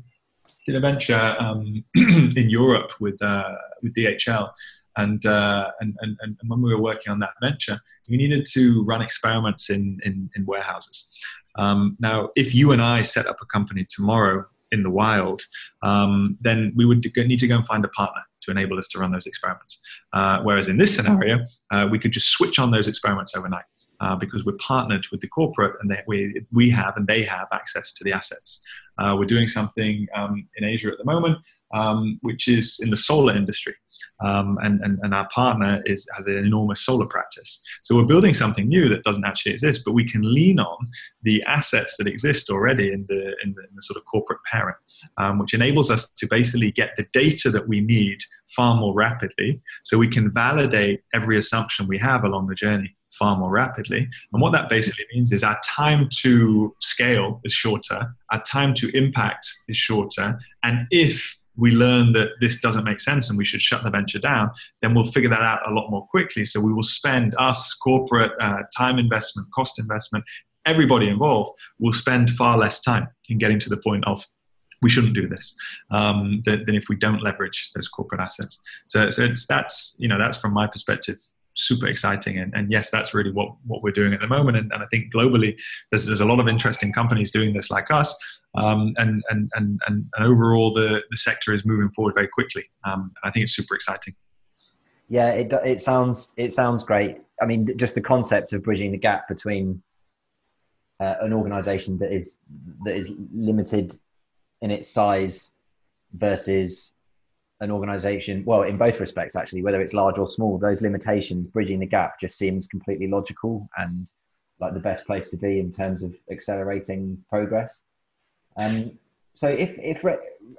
did a venture um, in Europe with uh, with DHL, and, uh, and, and and when we were working on that venture, we needed to run experiments in in, in warehouses. Um, now, if you and I set up a company tomorrow in the wild, um, then we would need to go and find a partner to enable us to run those experiments. Uh, whereas in this scenario, uh, we could just switch on those experiments overnight. Uh, because we're partnered with the corporate and we, we have and they have access to the assets. Uh, we're doing something um, in Asia at the moment, um, which is in the solar industry. Um, and, and, and, our partner is, has an enormous solar practice. So we're building something new that doesn't actually exist, but we can lean on the assets that exist already in the, in the, in the sort of corporate parent, um, which enables us to basically get the data that we need far more rapidly so we can validate every assumption we have along the journey far more rapidly. And what that basically means is our time to scale is shorter, our time to impact is shorter. And if we learn that this doesn't make sense and we should shut the venture down, then we'll figure that out a lot more quickly. So we will spend us, corporate, uh, time investment, cost investment, everybody involved will spend far less time in getting to the point of we shouldn't do this um, than, if we don't leverage those corporate assets. So, so it's that's you know that's from my perspective super exciting. And, and yes, that's really what, what we're doing at the moment. And, and I think globally, there's, there's a lot of interesting companies doing this like us. Um, and, and, and, and, overall, the, the sector is moving forward very quickly. Um, I think it's super exciting. Yeah, it, it sounds it sounds great. I mean, just the concept of bridging the gap between uh, an organisation that is that is limited in its size versus an organization well in both respects actually whether it's large or small those limitations bridging the gap just seems completely logical and like the best place to be in terms of accelerating progress. Um, so if if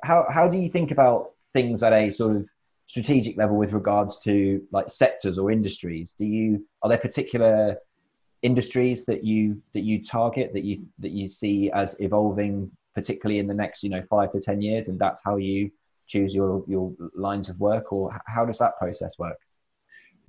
how, how do you think about things at a sort of strategic level with regards to like sectors or industries? Do you are there particular industries that you that you target that you that you see as evolving particularly in the next you know five to ten years and that's how you choose your your lines of work, or how does that process work?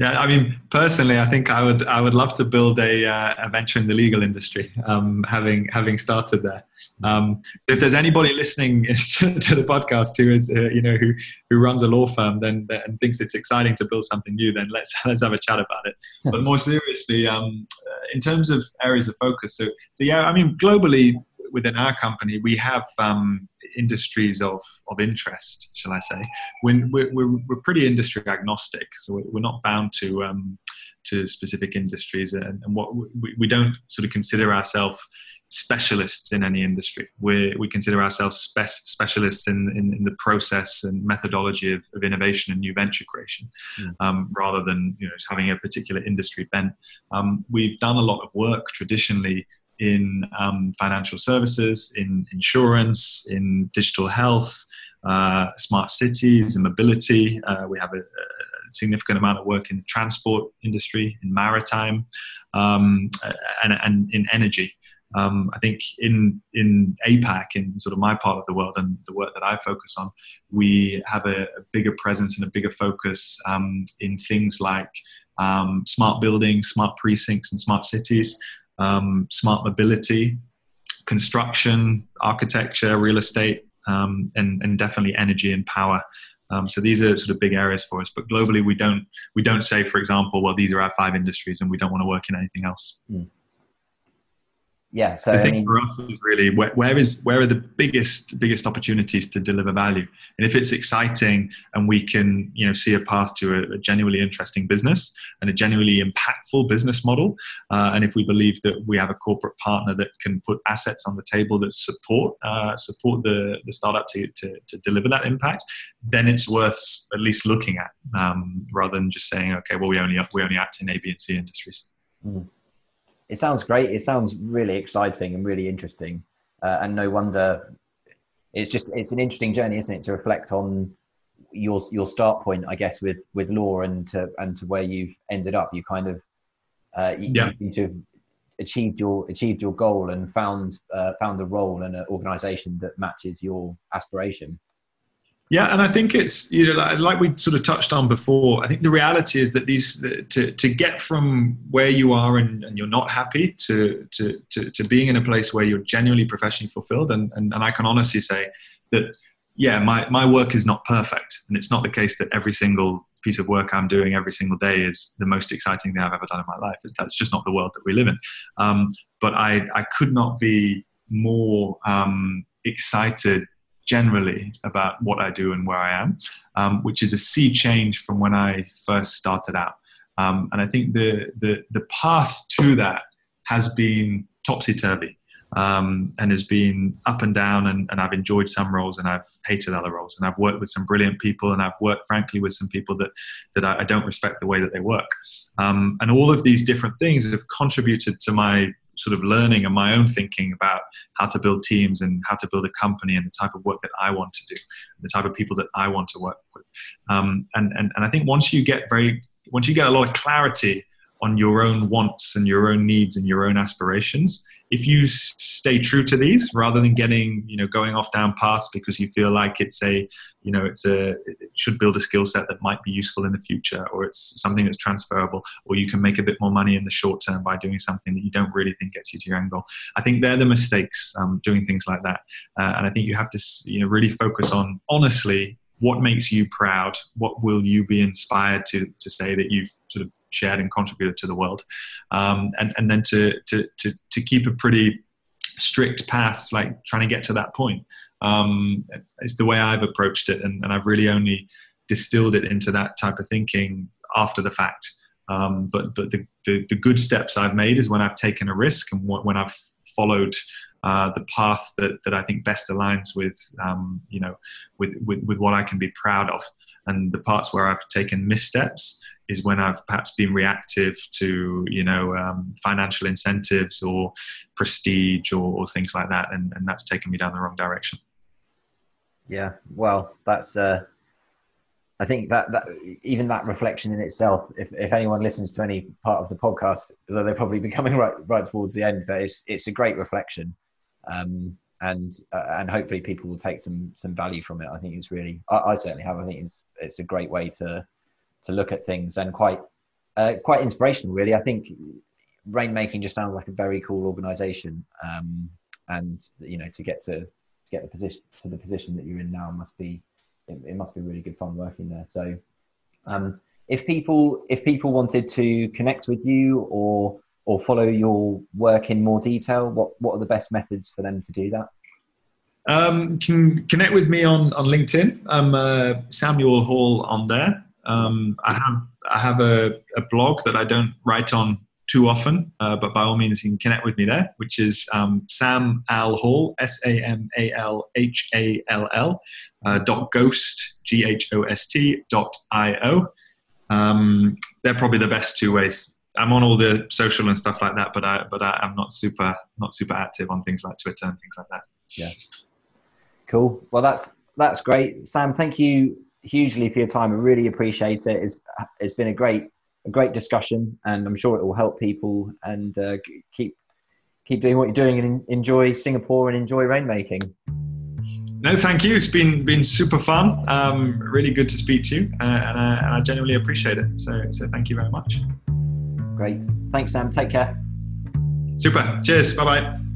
Yeah, I mean, personally, I think I would I would love to build a, uh, a venture in the legal industry, um, having having started there. Um, if there's anybody listening to, to the podcast who is uh, you know who who runs a law firm, then and thinks it's exciting to build something new, then let's let's have a chat about it. but more seriously, um, uh, in terms of areas of focus, so so yeah, I mean, globally within our company, we have um, industries of, of interest, shall I say. We're, we're, we're pretty industry agnostic, so we're not bound to, um, to specific industries. And, and what we, we don't sort of consider ourselves specialists in any industry. we we consider ourselves spe- specialists in, in, in, the process and methodology of, of innovation and new venture creation, mm. um, rather than you know, having a particular industry bent. Um, we've done a lot of work traditionally in um, financial services, in insurance, in digital health, uh, smart cities, and mobility. Uh, we have a, a, significant amount of work in the transport industry, in maritime, um, and, and, in energy. Um, I think in in APAC, in sort of my part of the world and the work that I focus on, we have a, a bigger presence and a bigger focus um, in things like um, smart buildings, smart precincts, and smart cities um, smart mobility, construction, architecture, real estate, um, and, and definitely energy and power. Um, so these are sort of big areas for us. But globally, we don't we don't say, for example, well, these are our five industries, and we don't want to work in anything else. Mm. Yeah so the I thing mean, for us is really where, where is where are the biggest biggest opportunities to deliver value? And if it's exciting and we can you know see a path to a, a genuinely interesting business and a genuinely impactful business model uh, and if we believe that we have a corporate partner that can put assets on the table that support uh, support the, the startup to, to, to, deliver that impact then it's worth at least looking at um, rather than just saying okay well we only we only act in a b and c industries. Mm it sounds great. It sounds really exciting and really interesting. Uh, and no wonder it's just it's an interesting journey, isn't it, to reflect on your your start point, I guess, with with law and to and to where you've ended up. You kind of uh, you, yeah. you have achieved your achieved your goal and found uh, found a role and an organization that matches your aspiration. Yeah, and I think it's you know like we sort of touched on before. I think the reality is that these to to get from where you are and, and you're not happy to, to to to being in a place where you're genuinely professionally fulfilled, and, and and I can honestly say that yeah, my my work is not perfect, and it's not the case that every single piece of work I'm doing every single day is the most exciting thing I've ever done in my life. That's just not the world that we live in. Um, but I I could not be more um, excited generally about what I do and where I am, um, which is a sea change from when I first started out. Um, and I think the, the, the path to that has been topsy turvy um, and has been up and down. And, and, I've enjoyed some roles and I've hated other roles. And I've worked with some brilliant people and I've worked, frankly, with some people that, that I, I don't respect the way that they work. Um, and all of these different things have contributed to my sort of learning and my own thinking about how to build teams and how to build a company and the type of work that I want to do, the type of people that I want to work with. Um, and, and, and I think once you get very, once you get a lot of clarity on your own wants and your own needs and your own aspirations, if you stay true to these rather than getting you know going off down paths because you feel like it's a you know it's a it should build a skill set that might be useful in the future or it's something that's transferable or you can make a bit more money in the short term by doing something that you don't really think gets you to your end goal. I think they're the mistakes um, doing things like that. Uh, and i think you have to you know really focus on honestly what makes you proud? What will you be inspired to to say that you've sort of shared and contributed to the world? Um, and and then to, to to to keep a pretty strict path like trying to get to that point. Um, it's the way i've approached it and, and i've really only distilled it into that type of thinking after the fact. Um, but but the, the, the good steps i've made is when i've taken a risk and when i've followed uh, the path that, that I think best aligns with um, you know with, with, with what I can be proud of. And the parts where I've taken missteps is when I've perhaps been reactive to you know um, financial incentives or prestige or, or things like that, and, and, that's taken me down the wrong direction. Yeah, well, that's. Uh, I think that, that even that reflection in itself, if, if anyone listens to any part of the podcast, although they're probably becoming right right towards the end, but it's it's a great reflection um, and uh, and hopefully people will take some some value from it. I think it's really, I, I, certainly have. I think it's it's a great way to to look at things and quite uh, quite inspirational. Really, I think rainmaking just sounds like a very cool organisation, um, and you know to get to to get the position to the position that you're in now must be it, it must be really good fun working there. So. Um, if people if people wanted to connect with you or or follow your work in more detail? What what are the best methods for them to do that? Um, can connect with me on on LinkedIn. I'm uh, Samuel Hall on there. Um, I have I have a, a, blog that I don't write on too often, uh, but by all means you can connect with me there, which is um, Sam Al Hall S A M A L H A L L uh, dot ghost G H O S T dot I O. Um, they're probably the best two ways I'm on all the social and stuff like that, but I but I, am not super not super active on things like Twitter and things like that. Yeah. Cool. Well, that's that's great, Sam. Thank you hugely for your time. I really appreciate it. It's it's been a great a great discussion, and I'm sure it will help people and uh, keep keep doing what you're doing and enjoy Singapore and enjoy rainmaking. No, thank you. It's been been super fun. Um, really good to speak to you, uh, and, uh, and I genuinely appreciate it. So so thank you very much. Great. Thanks, Sam. Take care. Super. Cheers. Bye bye.